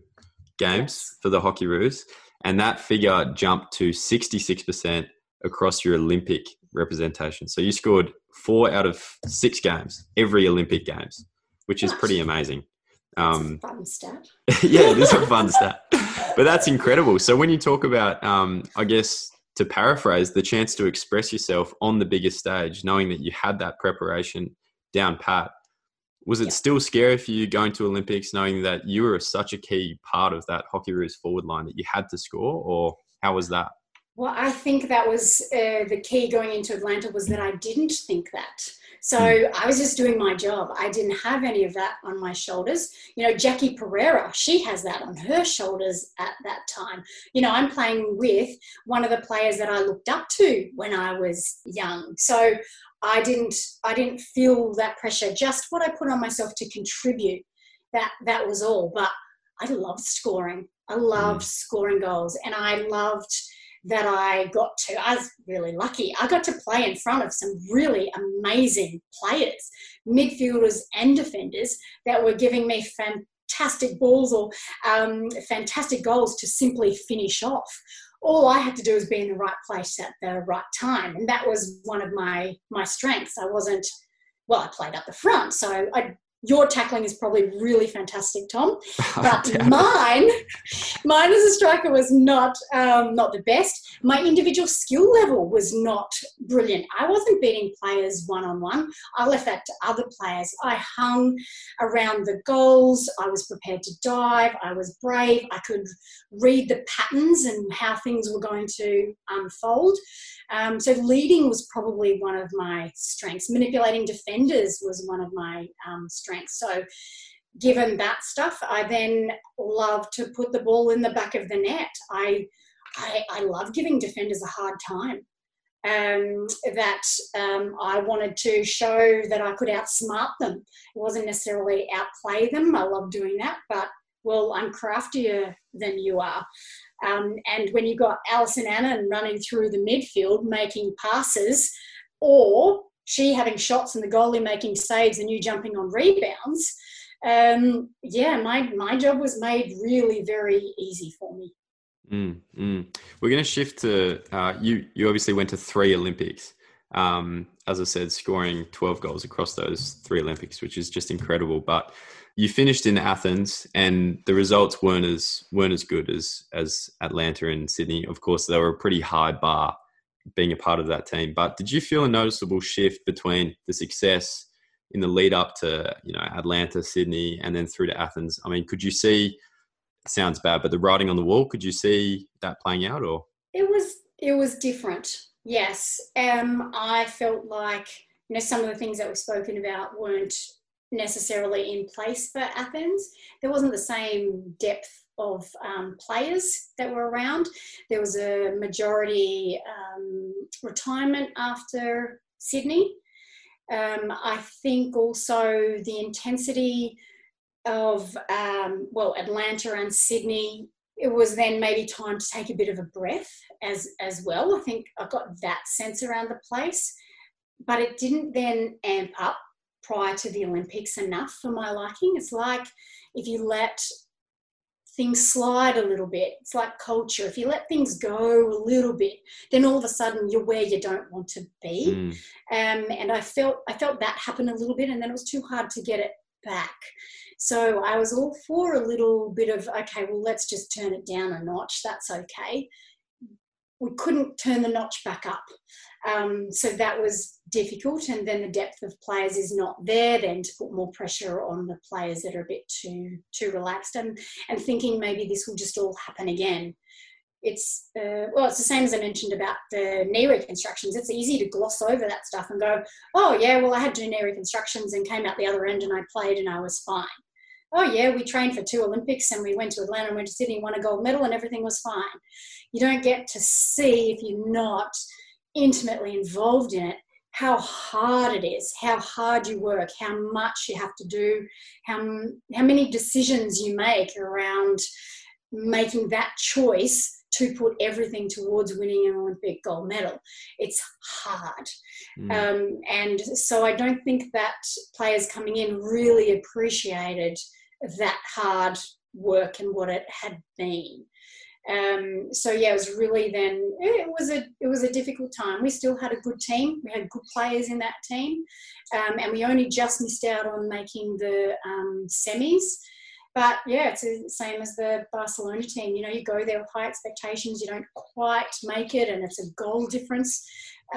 games for the Hockeyroos, and that figure jumped to 66% across your Olympic representation. So you scored four out of six games, every Olympic games, which is pretty amazing. Um, fun stat. yeah, it is a fun stat. But that's incredible. So when you talk about, um, I guess, to paraphrase, the chance to express yourself on the biggest stage, knowing that you had that preparation down pat, was it still scary for you going to Olympics, knowing that you were such a key part of that Hockeyroos forward line that you had to score, or how was that? Well, I think that was uh, the key going into Atlanta was that I didn't think that. So hmm. I was just doing my job. I didn't have any of that on my shoulders. You know, Jackie Pereira, she has that on her shoulders at that time. You know, I'm playing with one of the players that I looked up to when I was young. So I didn't I didn't feel that pressure. Just what I put on myself to contribute. That that was all. But I loved scoring. I loved mm. scoring goals and I loved that I got to. I was really lucky. I got to play in front of some really amazing players, midfielders and defenders, that were giving me fantastic balls or um, fantastic goals to simply finish off. All I had to do was be in the right place at the right time, and that was one of my my strengths. I wasn't well. I played up the front, so I your tackling is probably really fantastic, Tom. But mine, mine as a striker was not um, not the best. My individual skill level was not brilliant. I wasn't beating players one on one. I left that to other players. I hung around the goals. I was prepared to dive. I was brave. I could read the patterns and how things were going to unfold. Um, so leading was probably one of my strengths. Manipulating defenders was one of my um, strengths. So given that stuff, I then love to put the ball in the back of the net. I I, I love giving defenders a hard time. Um, that um, I wanted to show that I could outsmart them. It wasn't necessarily outplay them. I love doing that, but well, I'm craftier than you are. Um, and when you've got Alison Annan running through the midfield making passes, or she having shots and the goalie making saves and you jumping on rebounds, um, yeah, my, my job was made really very easy for me. Mm, mm. We're going to shift to uh, you. You obviously went to three Olympics. Um, as I said, scoring 12 goals across those three Olympics, which is just incredible. But you finished in Athens, and the results weren't as weren't as good as as Atlanta and Sydney. Of course, they were a pretty high bar being a part of that team. But did you feel a noticeable shift between the success in the lead up to you know Atlanta, Sydney, and then through to Athens? I mean, could you see sounds bad, but the writing on the wall, could you see that playing out or? It was, it was different. Yes. Um, I felt like, you know, some of the things that we've spoken about weren't necessarily in place for Athens. There wasn't the same depth of um, players that were around. There was a majority um, retirement after Sydney. Um, I think also the intensity of um, well Atlanta and Sydney, it was then maybe time to take a bit of a breath as as well. I think I got that sense around the place, but it didn't then amp up prior to the Olympics enough for my liking. It's like if you let things slide a little bit. It's like culture. If you let things go a little bit, then all of a sudden you're where you don't want to be. Mm. Um, and I felt I felt that happen a little bit, and then it was too hard to get it back. So I was all for a little bit of, okay, well, let's just turn it down a notch. That's okay. We couldn't turn the notch back up. Um, so that was difficult. And then the depth of players is not there, then to put more pressure on the players that are a bit too too relaxed and, and thinking maybe this will just all happen again. It's uh, well it's the same as i mentioned about the knee reconstructions. It's easy to gloss over that stuff and go oh yeah well i had to do knee reconstructions and came out the other end and i played and i was fine. Oh yeah we trained for two olympics and we went to atlanta and went to sydney won a gold medal and everything was fine. You don't get to see if you're not intimately involved in it how hard it is how hard you work how much you have to do how, how many decisions you make around making that choice to put everything towards winning an Olympic gold medal. It's hard. Mm. Um, and so I don't think that players coming in really appreciated that hard work and what it had been. Um, so yeah, it was really then it was a it was a difficult time. We still had a good team. We had good players in that team, um, and we only just missed out on making the um, semis. But yeah, it's the same as the Barcelona team. You know, you go there with high expectations, you don't quite make it, and it's a goal difference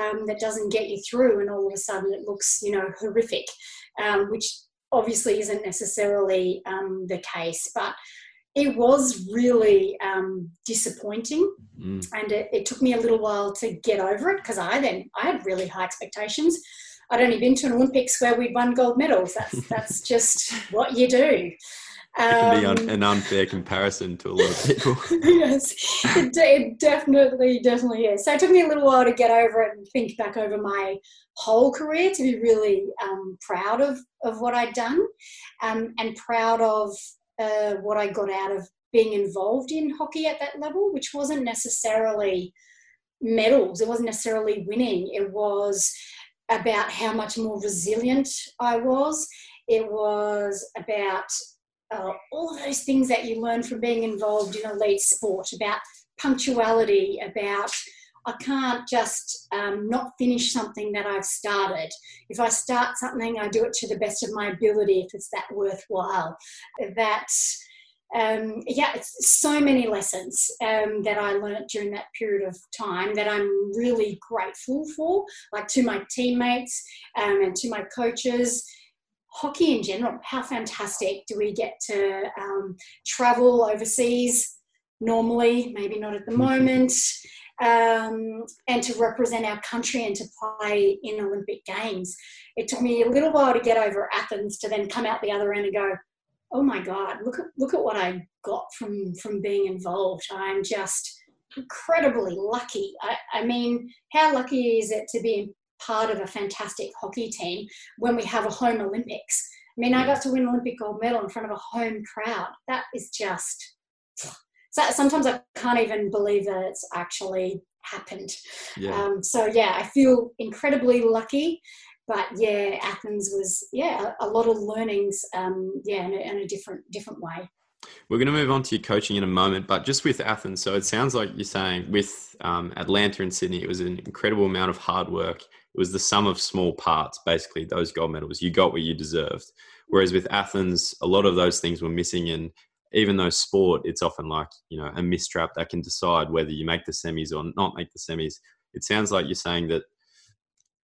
um, that doesn't get you through, and all of a sudden it looks, you know, horrific, um, which obviously isn't necessarily um, the case. But it was really um, disappointing, mm. and it, it, took me a little while to get over it because I then I had really high expectations. I'd only been to an Olympics where we'd won gold medals. That's that's just what you do. It can be un- um, an unfair comparison to a lot of people. yes, it, it, definitely, definitely is. So it took me a little while to get over it and think back over my whole career to be really um, proud of, of what I'd done um, and proud of uh, what I got out of being involved in hockey at that level, which wasn't necessarily medals, it wasn't necessarily winning, it was about how much more resilient I was. It was about uh, all those things that you learn from being involved in elite sport about punctuality, about I can't just um, not finish something that I've started. If I start something, I do it to the best of my ability if it's that worthwhile. That um, yeah, it's so many lessons um, that I learned during that period of time that I'm really grateful for, like to my teammates um, and to my coaches. Hockey in general, how fantastic do we get to um, travel overseas normally, maybe not at the moment, um, and to represent our country and to play in Olympic Games. It took me a little while to get over Athens to then come out the other end and go, oh my god look at look at what i got from from being involved. I'm just incredibly lucky. I, I mean how lucky is it to be part of a fantastic hockey team when we have a home olympics? I mean i got to win an olympic gold medal in front of a home crowd. That is just so sometimes i can't even believe that it's actually happened yeah. Um, so yeah i feel incredibly lucky but yeah, Athens was yeah a, lot of learnings. Um, yeah, in a, in a different different way. We're going to move on to your coaching in a moment, but just with Athens, so it sounds like you're saying with um, Atlanta and Sydney, it was an incredible amount of hard work. It was the sum of small parts, basically, those gold medals. You got what you deserved. Whereas with Athens, a lot of those things were missing. And even though sport, it's often like, you know, a mistrap that can decide whether you make the semis or not make the semis. It sounds like you're saying that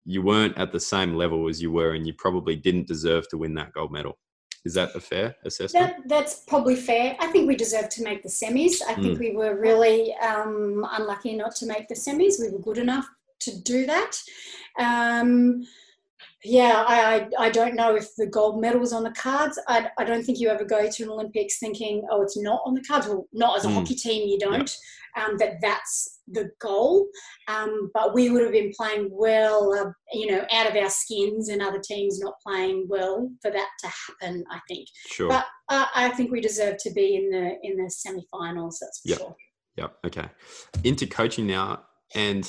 you weren't at the same level as you were, and you probably didn't deserve to win that gold medal. Is that a fair assessment? That, that's probably fair. I think we deserved to make the semis. I think mm. we were really um, unlucky not to make the semis. We were good enough to do that. Um, yeah, I, I, I don't know if the gold medal was on the cards. I, I don't think you ever go to an Olympics thinking, oh, it's not on the cards. Well, not as a mm. hockey team, you don't. Um, that that's the goal. Um, but we would have been playing well, uh, you know, out of our skins, and other teams not playing well for that to happen. I think. Sure. But uh, I think we deserve to be in the in the semi-finals. That's for yep. sure. Yep. Okay. Into coaching now, and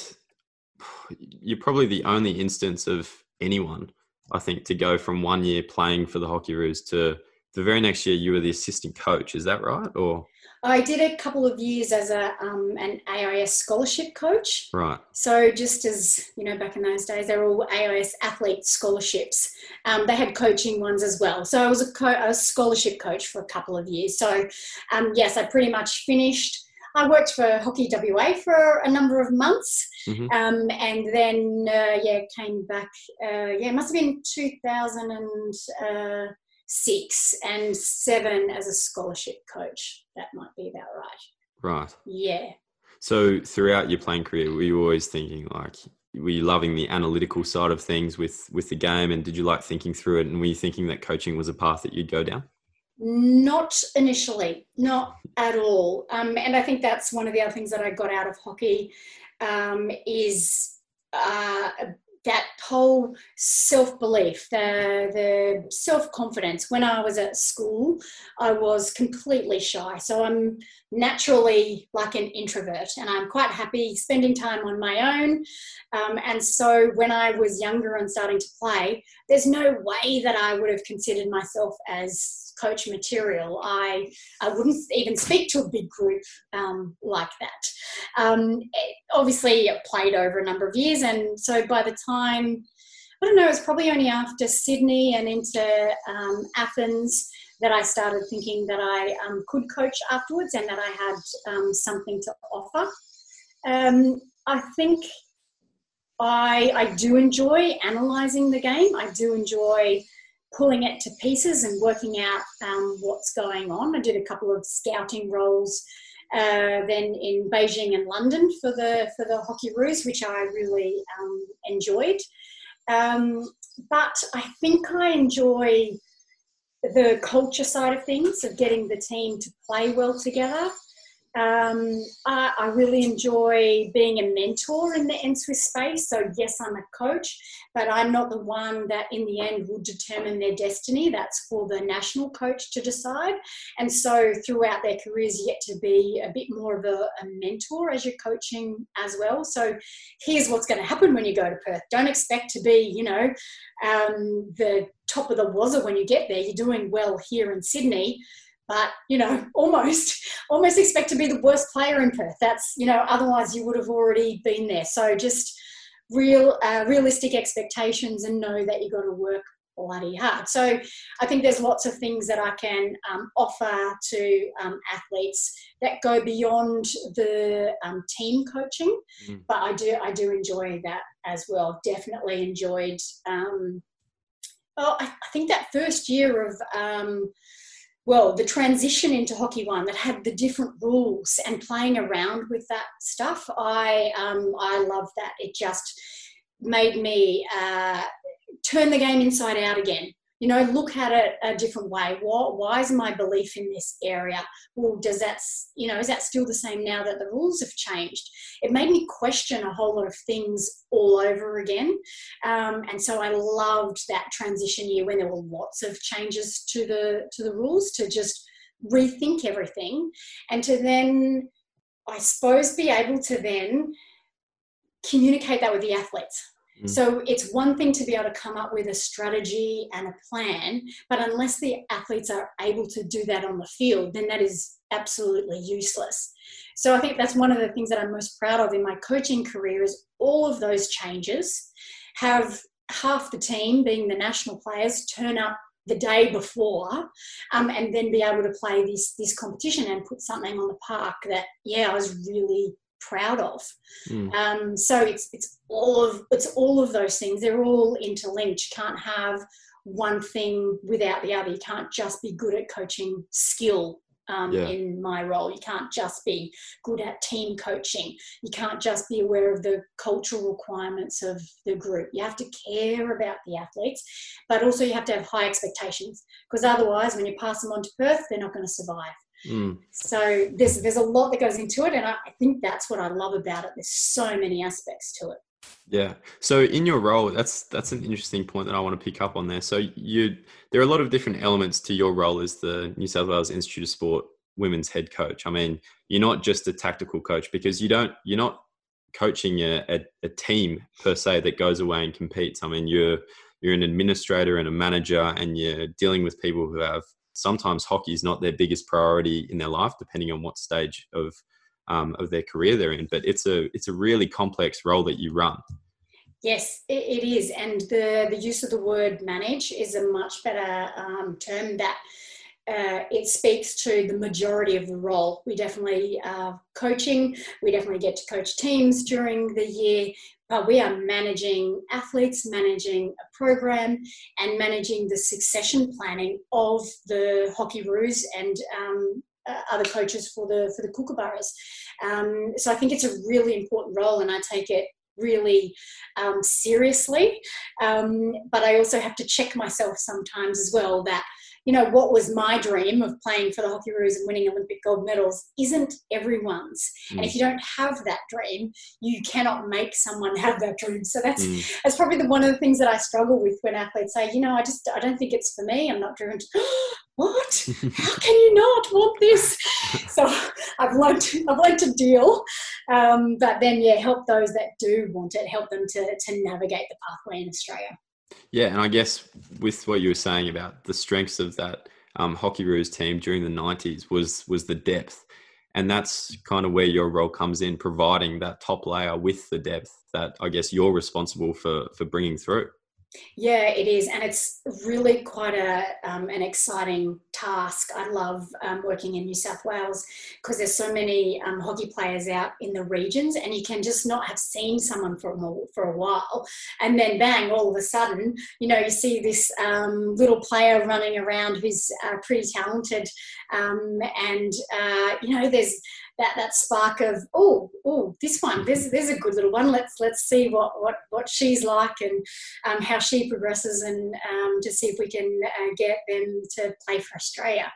you're probably the only instance of anyone, I think, to go from one year playing for the Hockey Hockeyroos to the very next year you were the assistant coach. Is that right? Or I did a couple of years as a um, an AIS scholarship coach. Right. So just as you know, back in those days, they were all AIS athlete scholarships. Um, they had coaching ones as well. So I was a, co- a scholarship coach for a couple of years. So um, yes, I pretty much finished I worked for Hockey WA for a number of months, mm-hmm. um, and then uh, yeah, came back. Uh, yeah, it must have been 2006 and seven as a scholarship coach. That might be about right. Right. Yeah. So throughout your playing career, were you always thinking like? Were you loving the analytical side of things with with the game, and did you like thinking through it? And were you thinking that coaching was a path that you'd go down? Not initially, not at all. Um, and I think that's one of the other things that I got out of hockey um, is uh, that whole self belief, the, the self confidence. When I was at school, I was completely shy. So I'm naturally like an introvert and I'm quite happy spending time on my own. Um, and so when I was younger and starting to play, there's no way that I would have considered myself as coach material. I, I wouldn't even speak to a big group um, like that. Um, obviously, it played over a number of years, and so by the time I don't know, it was probably only after Sydney and into um, Athens that I started thinking that I um, could coach afterwards and that I had um, something to offer. Um, I think I, I do enjoy analysing the game. I do enjoy pulling it to pieces and working out um, what's going on. I did a couple of scouting roles uh, then in Beijing and London for the for the Hockeyroos, which I really um, enjoyed. Um, but I think I enjoy the culture side of things of getting the team to play well together. Um, I, I, really enjoy being a mentor in the NSWIS space. So, yes, I'm a coach, but I'm not the one that in the end will determine their destiny. That's for the national coach to decide. And so, throughout their careers, yet to be a bit more of a, a mentor as you're coaching as well. So, here's what's going to happen when you go to Perth. Don't expect to be, you know, um, the top of the wazza when you get there. You're doing well here in Sydney but you know almost almost expect to be the worst player in perth that's you know otherwise you would have already been there so just real uh, realistic expectations and know that you've got to work bloody hard. So I think there's lots of things that I can um, offer to um, athletes that go beyond the um, team coaching, mm. but I do I do enjoy that as well. Definitely enjoyed. Um, well, I, I, think that first year of um, well, the transition into Hockey One that had the different rules and playing around with that stuff, I um, I love that. It just made me uh, turn the game inside out again you know look at it a different way. Why, why is my belief in this area? Well does that you know is that still the same now that the rules have changed? It made me question a whole lot of things all over again. Um, and so i loved that transition year when there were lots of changes to the to the rules to just rethink everything. And to then i suppose be able to then communicate that with the athletes Mm. So it's one thing to be able to come up with a strategy and a plan, but unless the athletes are able to do that on the field, then that is absolutely useless. So I think that's one of the things that I'm most proud of in my coaching career is all of those changes have half the team being the national players turn up the day before um, and then be able to play this this competition and put something on the park that yeah I was really proud of. Mm. Um, so it's it's all of it's all of those things. They're all interlinked. You can't have one thing without the other. You can't just be good at coaching skill. Um, yeah. In my role, you can't just be good at team coaching. You can't just be aware of the cultural requirements of the group. You have to care about the athletes, but also you have to have high expectations because otherwise, when you pass them on to Perth, they're not going to survive. Mm. So there's there's a lot that goes into it, and I, I think that's what I love about it. There's so many aspects to it. Yeah. So in your role, that's that's an interesting point that I want to pick up on there. So you there are a lot of different elements to your role as the New South Wales Institute of Sport women's head coach. I mean, you're not just a tactical coach because you don't you're not coaching a, a, a team per se that goes away and competes. I mean, you're you're an administrator and a manager, and you're dealing with people who have sometimes hockey is not their biggest priority in their life, depending on what stage of um, of their career they're in. But it's a it's a really complex role that you run. Yes, it is, and the the use of the word manage is a much better um, term that. Uh, it speaks to the majority of the role. We definitely are coaching. We definitely get to coach teams during the year, but we are managing athletes, managing a program, and managing the succession planning of the Hockeyroos and um, uh, other coaches for the for the Kookaburras. Um, so I think it's a really important role, and I take it really um, seriously. Um, but I also have to check myself sometimes as well that you know, what was my dream of playing for the hockey Hockeyroos and winning Olympic gold medals isn't everyone's. Mm. And if mm. you don't have that dream, you cannot make someone have that dream. So that's mm. that's probably the, one of the things that I struggle with when athletes say, you know, I just I don't think it's for me. I'm not driven to. what? How can you not want this? So I've learned to, I've learned to deal, um, but then yeah, help those that do want it, help them to to navigate the pathway in Australia. Yeah, and I guess with what you were saying about the strengths of that um, Hockeyroos team during the '90s was was the depth, and that's kind of where your role comes in, providing that top layer with the depth that I guess you're responsible for for bringing through. Yeah, it is, and it's really quite a um, an exciting task. I love um, working in New South Wales because there's so many um, hockey players out in the regions, and you can just not have seen someone for a, for a while, and then bang, all of a sudden, you know, you see this um, little player running around who's uh, pretty talented, um, and uh, you know, there's that that spark of oh oh this one there's there's a good little one let's let's see what what what she's like and um, how she progresses and um, to see if we can uh, get them to play for Australia.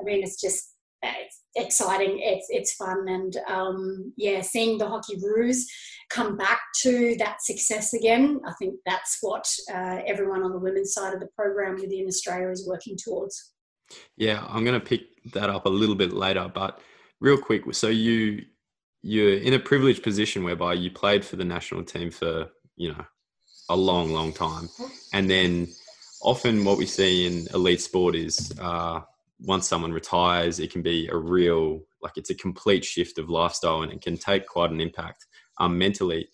I mean it's just uh, it's exciting it's it's fun and um, yeah seeing the hockey Hockeyroos come back to that success again I think that's what uh, everyone on the women's side of the program within Australia is working towards. Yeah, I'm going to pick that up a little bit later, but real quick, so you you're in a privileged position whereby you played for the national team for you know a long, long time, and then often what we see in elite sport is uh, once someone retires, it can be a real like it's a complete shift of lifestyle, and it can take quite an impact um, mentally.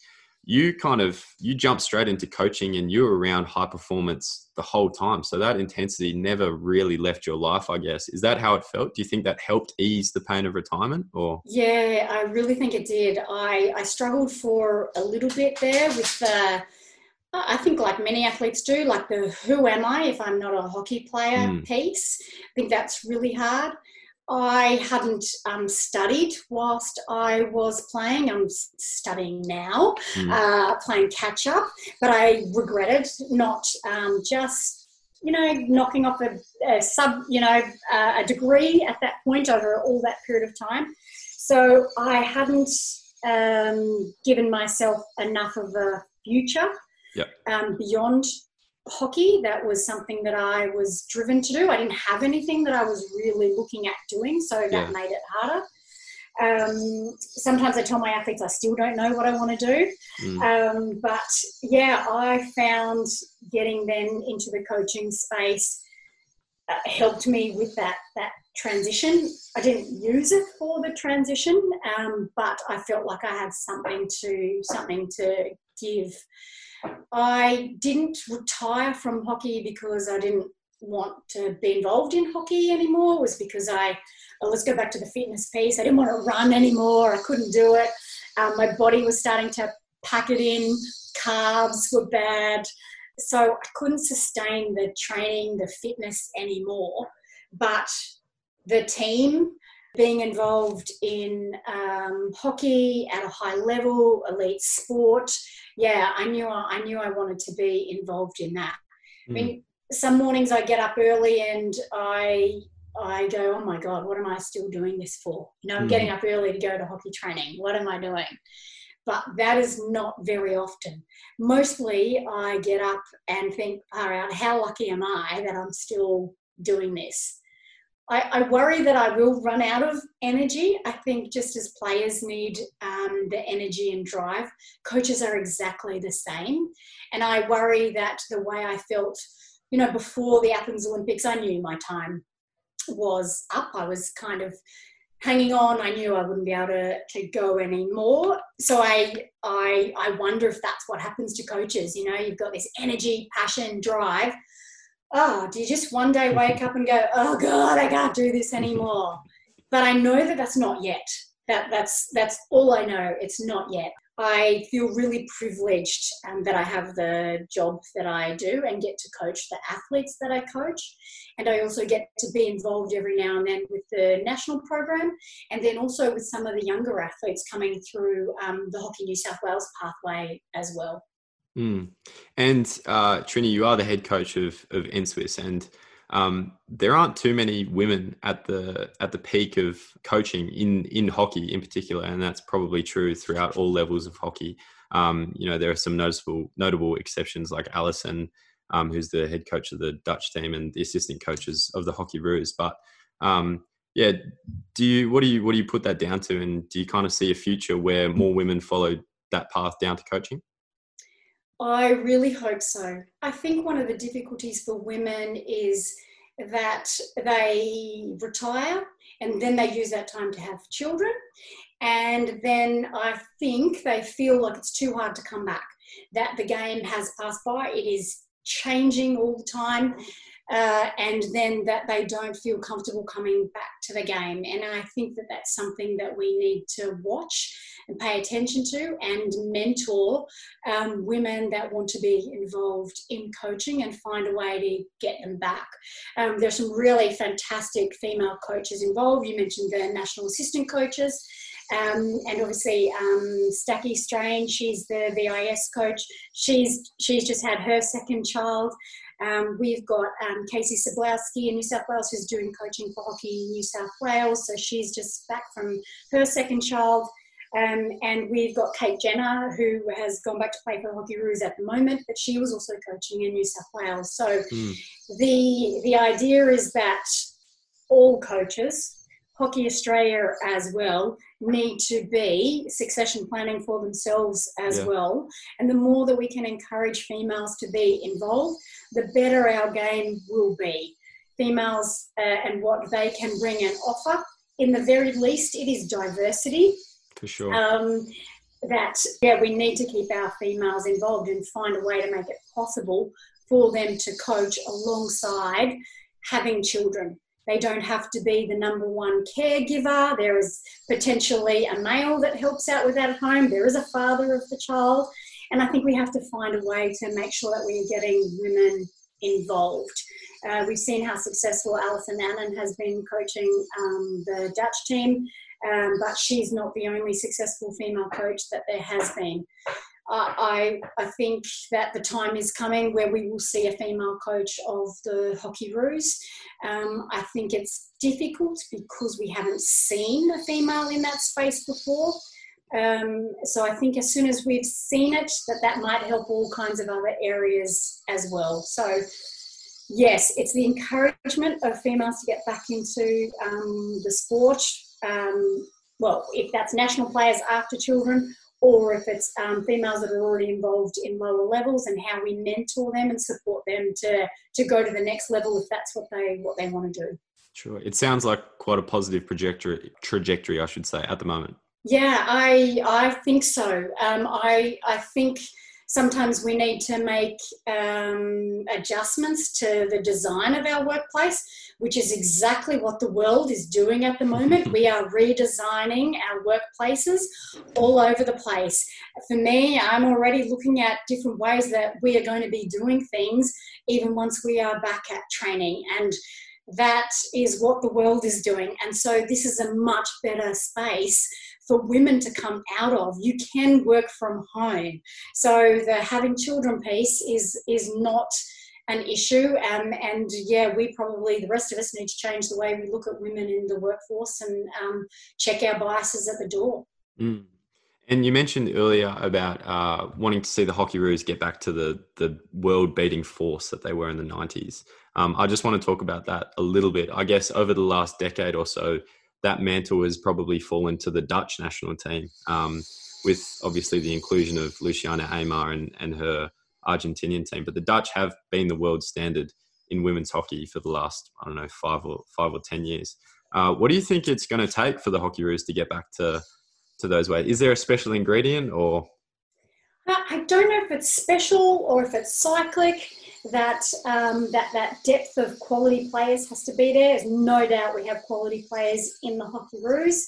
you kind of you jump straight into coaching and you're around high performance the whole time so that intensity never really left your life i guess is that how it felt do you think that helped ease the pain of retirement or yeah i really think it did i i struggled for a little bit there with the I think, like many athletes do, like the who am I if I'm not a hockey player mm. piece. I think that's really hard. I hadn't um, studied whilst I was playing. I'm studying now, mm. uh, playing catch up, but I regretted not um, just, you know, knocking off a, a sub, you know, uh, a degree at that point over all that period of time. So I hadn't um, given myself enough of a future yep. Um, beyond hockey. That was something that I was driven to do. I didn't have anything that I was really looking at doing, so that yeah. made it harder. Um, sometimes I tell my athletes I still don't know what I want to do. Mm. Um, but yeah, I found getting then into the coaching space uh, helped me with that that transition. I didn't use it for the transition, um, but I felt like I had something to something to give I didn't retire from hockey because I didn't want to be involved in hockey anymore. It was because I, oh, let's go back to the fitness piece. I didn't want to run anymore. I couldn't do it. Um, my body was starting to pack it in. Carbs were bad. So I couldn't sustain the training, the fitness anymore. But the team, being involved in um, hockey at a high level, elite sport, yeah, I knew I, knew I wanted to be involved in that. Mm. I mean, hmm. some mornings I get up early and I I go, oh my god, what am I still doing this for? You know, I'm mm. getting up early to go to hockey training. What am I doing? But that is not very often. Mostly, I get up and think, all right, how lucky am I that I'm still doing this? I, I, worry that I will run out of energy. I think just as players need um, the energy and drive, coaches are exactly the same. And I worry that the way I felt, you know, before the Athens Olympics, I knew my time was up. I was kind of hanging on. I knew I wouldn't be able to, to go anymore. So I, I, I wonder if that's what happens to coaches. You know, you've got this energy, passion, drive oh, do you just one day wake up and go, oh God, I can't do this anymore? But I know that that's not yet. That that's that's all I know. It's not yet. I feel really privileged um, that I have the job that I do and get to coach the athletes that I coach. And I also get to be involved every now and then with the national program and then also with some of the younger athletes coming through um, the Hockey New South Wales pathway as well. Mm. And uh, Triny, you are the head coach of of NSWIS, and um, there aren't too many women at the at the peak of coaching in in hockey in particular, and that's probably true throughout all levels of hockey. Um, you know, there are some noticeable notable exceptions like Alison, um, who's the head coach of the Dutch team and the assistant coaches of the Hockeyroos. But um, yeah, do you what do you what do you put that down to, and do you kind of see a future where more women follow that path down to coaching? I really hope so. I think one of the difficulties for women is that they retire and then they use that time to have children. And then I think they feel like it's too hard to come back, that the game has passed by, it is changing all the time. Uh, and then that they don't feel comfortable coming back to the game. And I think that that's something that we need to watch and pay attention to and mentor um, women that want to be involved in coaching and find a way to get them back. Um, there's some really fantastic female coaches involved. You mentioned the national assistant coaches. Um, and obviously um, Stacky Strange, she's the VIS coach. She's she's just had her second child. Um, we've got um, Casey Sablowski in New South Wales who's doing coaching for hockey in New South Wales. So she's just back from her second child. Um, and we've got Kate Jenner, who has gone back to play for the Hockeyroos at the moment, but she was also coaching in New South Wales. So mm. the the idea is that all coaches, Hockey Australia as well, need to be succession planning for themselves as yeah. well. And the more that we can encourage females to be involved, the better our game will be. Females uh, and what they can bring and offer. In the very least, it is diversity for sure. Um, that yeah we need to keep our females involved and find a way to make it possible for them to coach alongside having children they don't have to be the number one caregiver. There is potentially a male that helps out with that at home. There is a father of the child. And I think we have to find a way to make sure that we are getting women involved. Uh, we've seen how successful Alison Annan has been coaching um, the Dutch team, um, but she's not the only successful female coach that there has been. Uh, I, I think that the time is coming where we will see a female coach of the Hockeyroos. Um, I think it's difficult because we haven't seen a female in that space before. Um, so I think as soon as we've seen it, that that might help all kinds of other areas as well. So yes, it's the encouragement of females to get back into um, the sport. Um, well, if that's national players after children, or if it's um, females that are already involved in lower levels, and how we mentor them and support them to to go to the next level if that's what they what they want to do. Sure, it sounds like quite a positive trajectory. Trajectory, I should say, at the moment. Yeah, I I think so. Um, I I think sometimes we need to make um, adjustments to the design of our workplace, which is exactly what the world is doing at the moment. we are redesigning our workplaces all over the place. For me, I'm already looking at different ways that we are going to be doing things, even once we are back at training and that is what the world is doing. And so, this is a much better space for women to come out of. You can work from home. So the having children piece is is not an issue. Um, and yeah, we probably, the rest of us need to change the way we look at women in the workforce and um, check our biases at the door. Mm. And you mentioned earlier about uh, wanting to see the Hockeyroos get back to the, the world beating force that they were in the 90s. Um, I just want to talk about that a little bit. I guess over the last decade or so, that mantle has probably fallen to the Dutch national team, um, with obviously the inclusion of Luciana Aymar and, and her Argentinian team. But the Dutch have been the world standard in women's hockey for the last, I don't know, five or five or ten years. Uh, what do you think it's going to take for the Hockeyroos to get back to to those ways? Is there a special ingredient or? I don't know if it's special or if it's cyclic that um, that that depth of quality players has to be there. There's no doubt we have quality players in the Hockeyroos.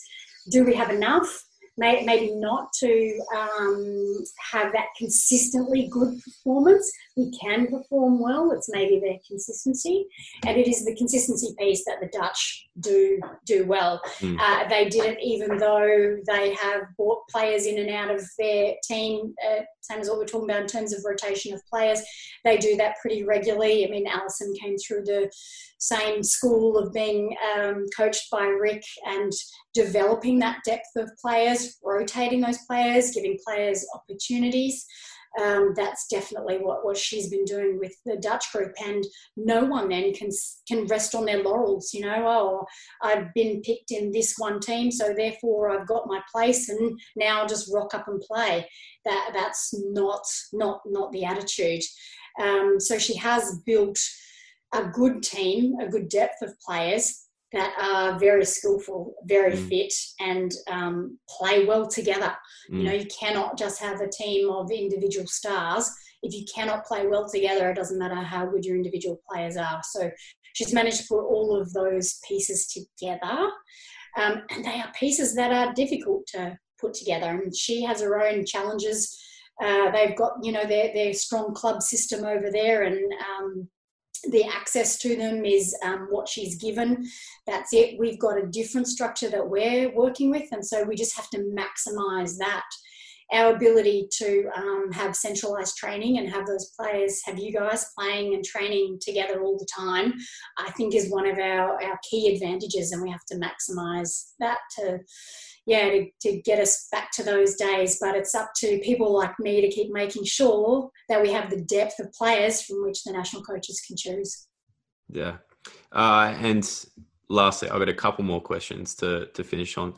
Do we have enough? Maybe not to um, have that consistently good performance. We can perform well. It's maybe their consistency, and it is the consistency piece that the Dutch do do well. Mm. Uh, they did it even though they have bought players in and out of their team. Uh, same as what we're talking about in terms of rotation of players. They do that pretty regularly. I mean, Alison came through the same school of being um, coached by Ric and developing that depth of players, rotating those players, giving players opportunities. Um, that's definitely what, what she's been doing with the Dutch group. And no one then can can rest on their laurels. You know, oh, I've been picked in this one team, so therefore I've got my place, and now I'll just rock up and play. That that's not not not the attitude. Um, so she has built a good team, a good depth of players that are very skillful, very mm. fit, and um, play well together. Mm. You know, you cannot just have a team of individual stars. If you cannot play well together, it doesn't matter how good your individual players are. So she's managed to put all of those pieces together. Um, and they are pieces that are difficult to put together. And she has her own challenges. Uh, they've got, you know, their, their strong club system over there and um, the access to them is um, what she's given. That's it. We've got a different structure that we're working with, and so we just have to maximize that. Our ability to um, have centralized training and have those players, have you guys playing and training together all the time, I think is one of our, our key advantages, and we have to maximize that to yeah, to, to get us back to those days. But it's up to people like me to keep making sure that we have the depth of players from which the national coaches can choose. Yeah. Uh, and lastly, I've got a couple more questions to, to finish on.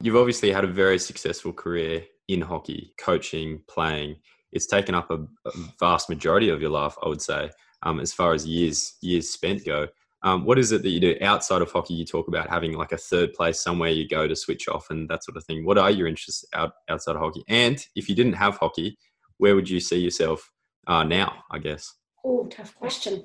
You've obviously had a very successful career in hockey, coaching, playing. It's taken up a, a vast majority of your life, I would say, um, as far as years years spent go. Um, what is it that you do outside of hockey? You talk about having like a third place somewhere you go to switch off and that sort of thing. What are your interests out outside of hockey? And if you didn't have hockey, where would you see yourself uh, now? I guess. Oh, tough question.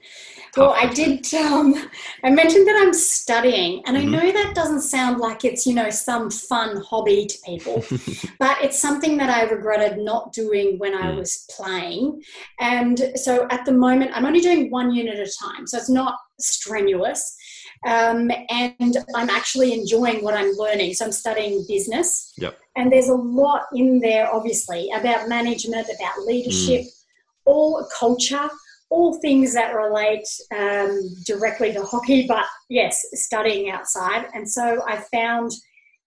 Tough well, question. I did. Um, I mentioned that I'm studying, and mm-hmm. I know that doesn't sound like it's you know some fun hobby to people, but it's something that I regretted not doing when I mm. was playing. And so at the moment, I'm only doing one unit at a time, so it's not strenuous. Um, and I'm actually enjoying what I'm learning. So I'm studying business. Yep. And there's a lot in there, obviously, about management, about leadership, mm. all culture all things that relate um, directly to hockey, but yes, studying outside. And so I found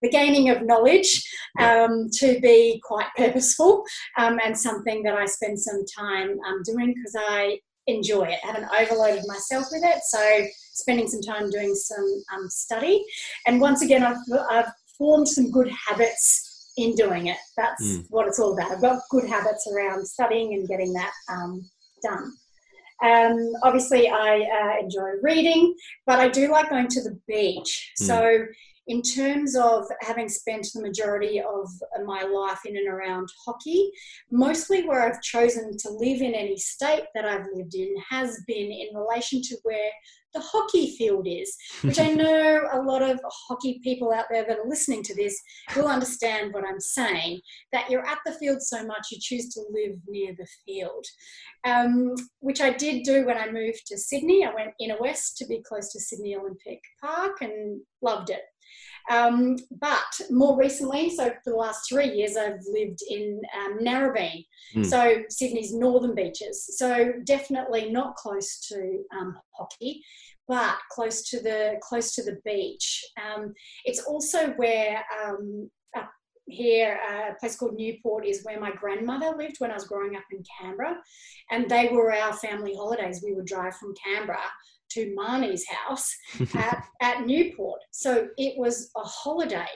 the gaining of knowledge um, to be quite purposeful um, and something that I spend some time um, doing because I enjoy it. I haven't overloaded myself with it, so spending some time doing some um, study. And once again, I've, I've formed some good habits in doing it. That's mm. what it's all about. I've got good habits around studying and getting that um, done. Um, obviously, I uh, enjoy reading, but I do like going to the beach. Mm. So, in terms of having spent the majority of my life in and around hockey, mostly where I've chosen to live in any state that I've lived in has been in relation to where the hockey field is, which I know a lot of hockey people out there that are listening to this will understand what I'm saying. That you're at the field so much, you choose to live near the field, um, which I did do when I moved to Sydney. I went inner west to be close to Sydney Olympic Park and loved it. Um, but more recently, so for the last three years, I've lived in um, Narrabeen, mm. so Sydney's northern beaches. So definitely not close to um, hockey, but close to the close to the beach. Um, it's also where um, up here, uh, a place called Newport is where my grandmother lived when I was growing up in Canberra, and they were our family holidays. We would drive from Canberra to Marnie's house at, at Newport. So it was a holiday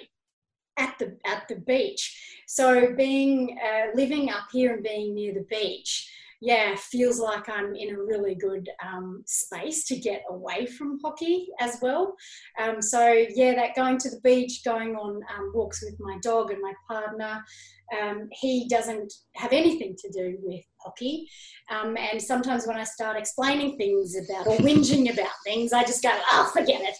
at the at the beach. So being uh, living up here and being near the beach, yeah, feels like I'm in a really good um, space to get away from hockey as well. Um, so yeah, that going to the beach, going on um, walks with my dog and my partner, um, he doesn't have anything to do with hockey. Um, and sometimes when I start explaining things about or whinging about things, I just go, oh, forget it.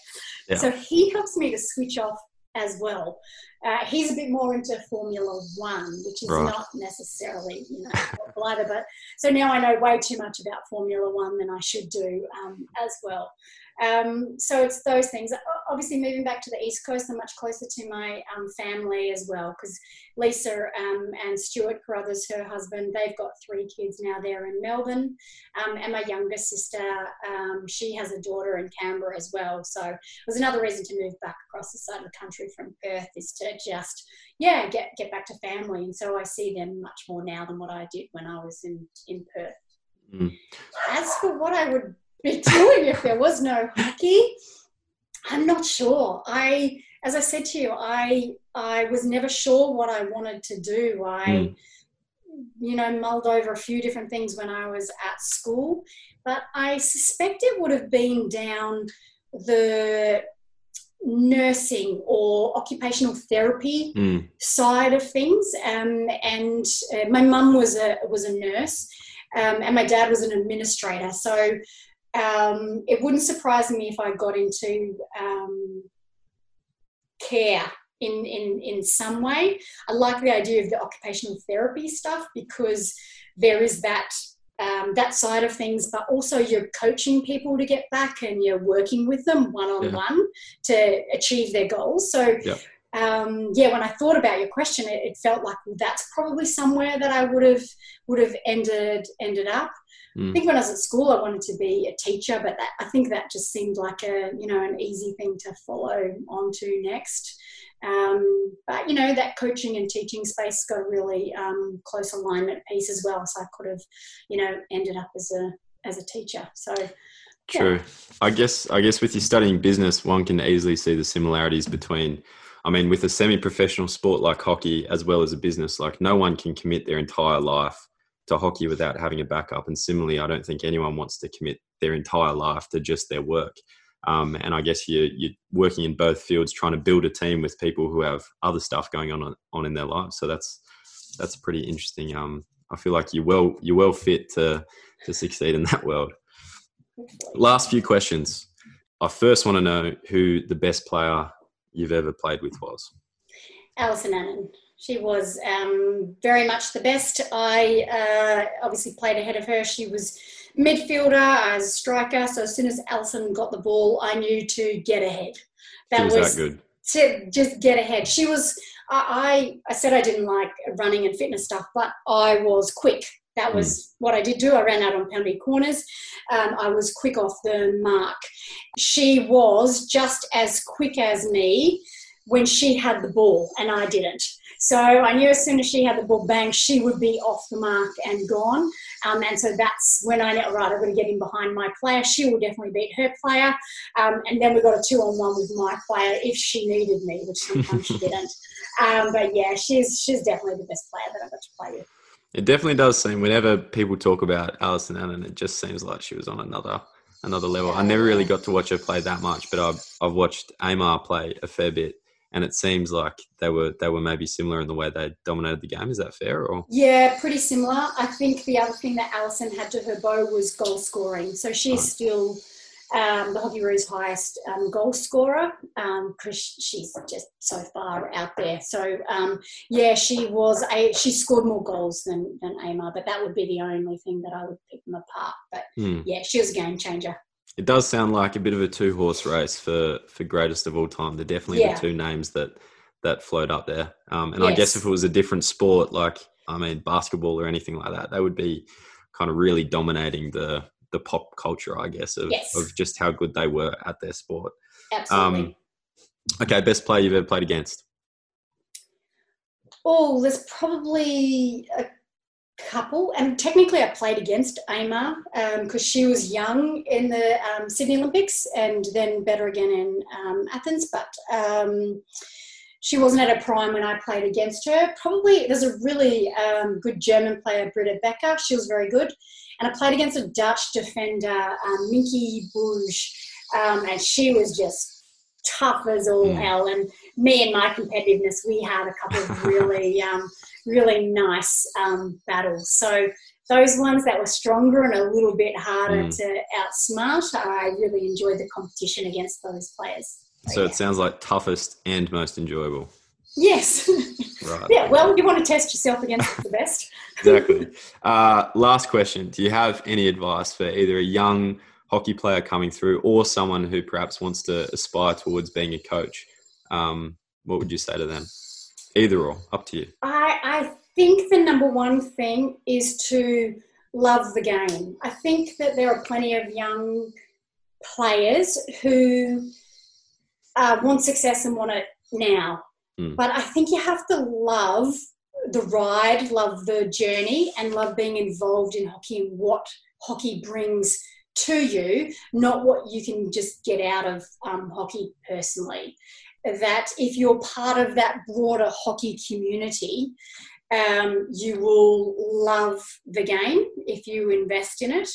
Yeah. So he helps me to switch off as well. Uh, he's a bit more into Formula One, which is right. not necessarily, you know, either. But so now I know way too much about Formula One than I should do um, as well. Um, so it's those things. Obviously, moving back to the East Coast, I'm much closer to my um, family as well because Lisa um, and Stuart Carruthers, her husband, they've got three kids now. They're in Melbourne, um, and my younger sister, um, she has a daughter in Canberra as well. So it was another reason to move back across the side of the country from Perth is to just yeah get get back to family. And so I see them much more now than what I did when I was in in Perth. Mm. As for what I would be doing if there was no hockey? I'm not sure. I, as I said to you, I I was never sure what I wanted to do. I, mm. you know, mulled over a few different things when I was at school, but I suspect it would have been down the nursing or occupational therapy mm. side of things. Um, and uh, my mum was a was a nurse, um, and my dad was an administrator. So um, it wouldn't surprise me if I got into um, care in, in, in some way. I like the idea of the occupational therapy stuff because there is that um, that side of things, but also you're coaching people to get back and you're working with them one on one to achieve their goals. So, yeah. Um, yeah, when I thought about your question, it, it, felt like that's probably somewhere that I would have would have ended ended up. Mm. I think when I was at school, I wanted to be a teacher, but that, I think that just seemed like a you know an easy thing to follow on to next. Um, but you know that coaching and teaching space got a really um, close alignment piece as well. So I could have, you know, ended up as a as a teacher. So true. Yeah. I guess I guess with you studying business, one can easily see the similarities between. I mean, with a semi-professional sport like hockey, as well as a business, like no one can commit their entire life to hockey without having a backup. And similarly, I don't think anyone wants to commit their entire life to just their work. Um, and I guess you're, you're working in both fields, trying to build a team with people who have other stuff going on on in their lives. So that's that's pretty interesting. Um, I feel like you're well you're well fit to to succeed in that world. Last few questions. I first want to know who the best player you've ever played with was. Alison Annan. She was um, very much the best. I uh, obviously played ahead of her. She was midfielder, as striker. So as soon as Alison got the ball, I knew to get ahead. That was, was that good. To just get ahead. She was. I, I said I didn't like running and fitness stuff, but I was quick. That hmm. was mm. what I did do. I ran out on penalty corners. Um, I was quick off the mark. She was just as quick as me when she had the ball, and I didn't. So I knew as soon as she had the ball, bang, she would be off the mark and gone. Um, and so that's when I know, right, I'm going to get in behind my player. She will definitely beat her player. Um, and then we got a two on one with my player if she needed me, which sometimes she didn't. Um, but yeah, she's she's definitely the best player that I've got to play with. It definitely does seem whenever people talk about Alison Annan, it just seems like she was on another another level. I never really got to watch her play that much, but I've I've watched Aymar play a fair bit, and it seems like they were they were maybe similar in the way they dominated the game. Is that fair? Or yeah, pretty similar. I think the other thing that Alison had to her bow was goal scoring. So she's right. still um, the Hockeyroos' highest um, goal scorer because um, she's just so far out there. So um, yeah, she was a she scored more goals than than Aymar, but that would be the only thing that I would pick them apart. But hmm. yeah, she was a game changer. It does sound like a bit of a two horse race for for greatest of all time. They're definitely yeah. the two names that that float up there. Um, and yes. I guess if it was a different sport, like I mean basketball or anything like that, they would be kind of really dominating the the pop culture, I guess, of, yes. of just how good they were at their sport. Absolutely. Um, okay, best player you've ever played against? Oh, there's probably a couple. And technically, I played against Aymar because um, she was young in the um, Sydney Olympics and then better again in um, Athens. But um, she wasn't at her prime when I played against her. Probably there's a really um, good German player, Britta Becker. She was very good. And I played against a Dutch defender, um, Minke um, and she was just tough as all mm. hell. And me and my competitiveness, we had a couple of really, um, really nice um, battles. So those ones that were stronger and a little bit harder mm. to outsmart, I really enjoyed the competition against those players. So, so yeah. it sounds like toughest and most enjoyable. Yes. Right. yeah. Well, you want to test yourself against the best. exactly. Uh, last question: Do you have any advice for either a young hockey player coming through or someone who perhaps wants to aspire towards being a coach? Um, what would you say to them? Either or, up to you. I, I think the number one thing is to love the game. I think that there are plenty of young players who uh, want success and want it now. Mm. But I think you have to love the ride, love the journey, and love being involved in hockey and what hockey brings to you, not what you can just get out of um, hockey personally. That if you're part of that broader hockey community, um, you will love the game if you invest in it,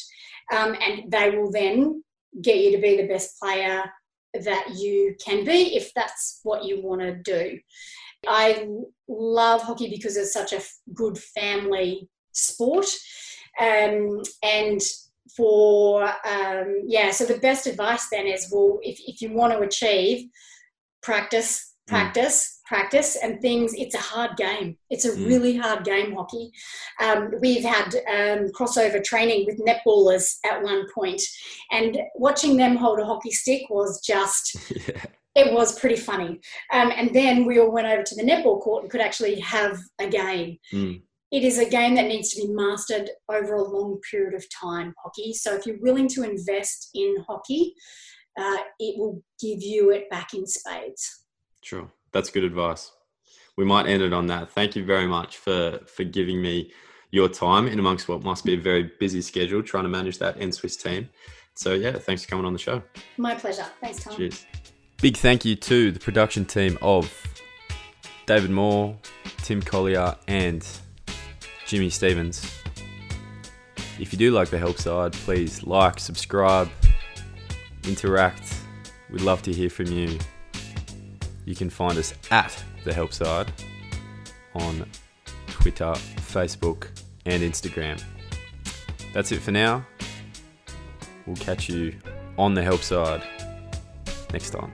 um, and they will then get you to be the best player that you can be if that's what you want to do. I love hockey because it's such a good family sport. Um, and for, um, yeah, so the best advice then is well, if, if you want to achieve, practice, mm. practice, practice and things. It's a hard game. It's a mm. really hard game, hockey. Um, we've had um, crossover training with netballers at one point, and watching them hold a hockey stick was just. Yeah. It was pretty funny. Um, and then we all went over to the netball court and could actually have a game. Mm. It is a game that needs to be mastered over a long period of time, hockey. So if you're willing to invest in hockey, uh, it will give you it back in spades. Sure that's good advice. We might end it on that. Thank you very much for for giving me your time in amongst what must be a very busy schedule trying to manage that NSWIS team. So yeah, thanks for coming on the show. My pleasure. Thanks, Tom. Cheers. Big thank you to the production team of David Moore, Tim Collier, and Jimmy Stevens. If you do like the help side, please like, subscribe, interact, We'd love to hear from you. You can find us at The Help Side on Twitter, Facebook, and Instagram. That's it for now. We'll catch you on the help side next time.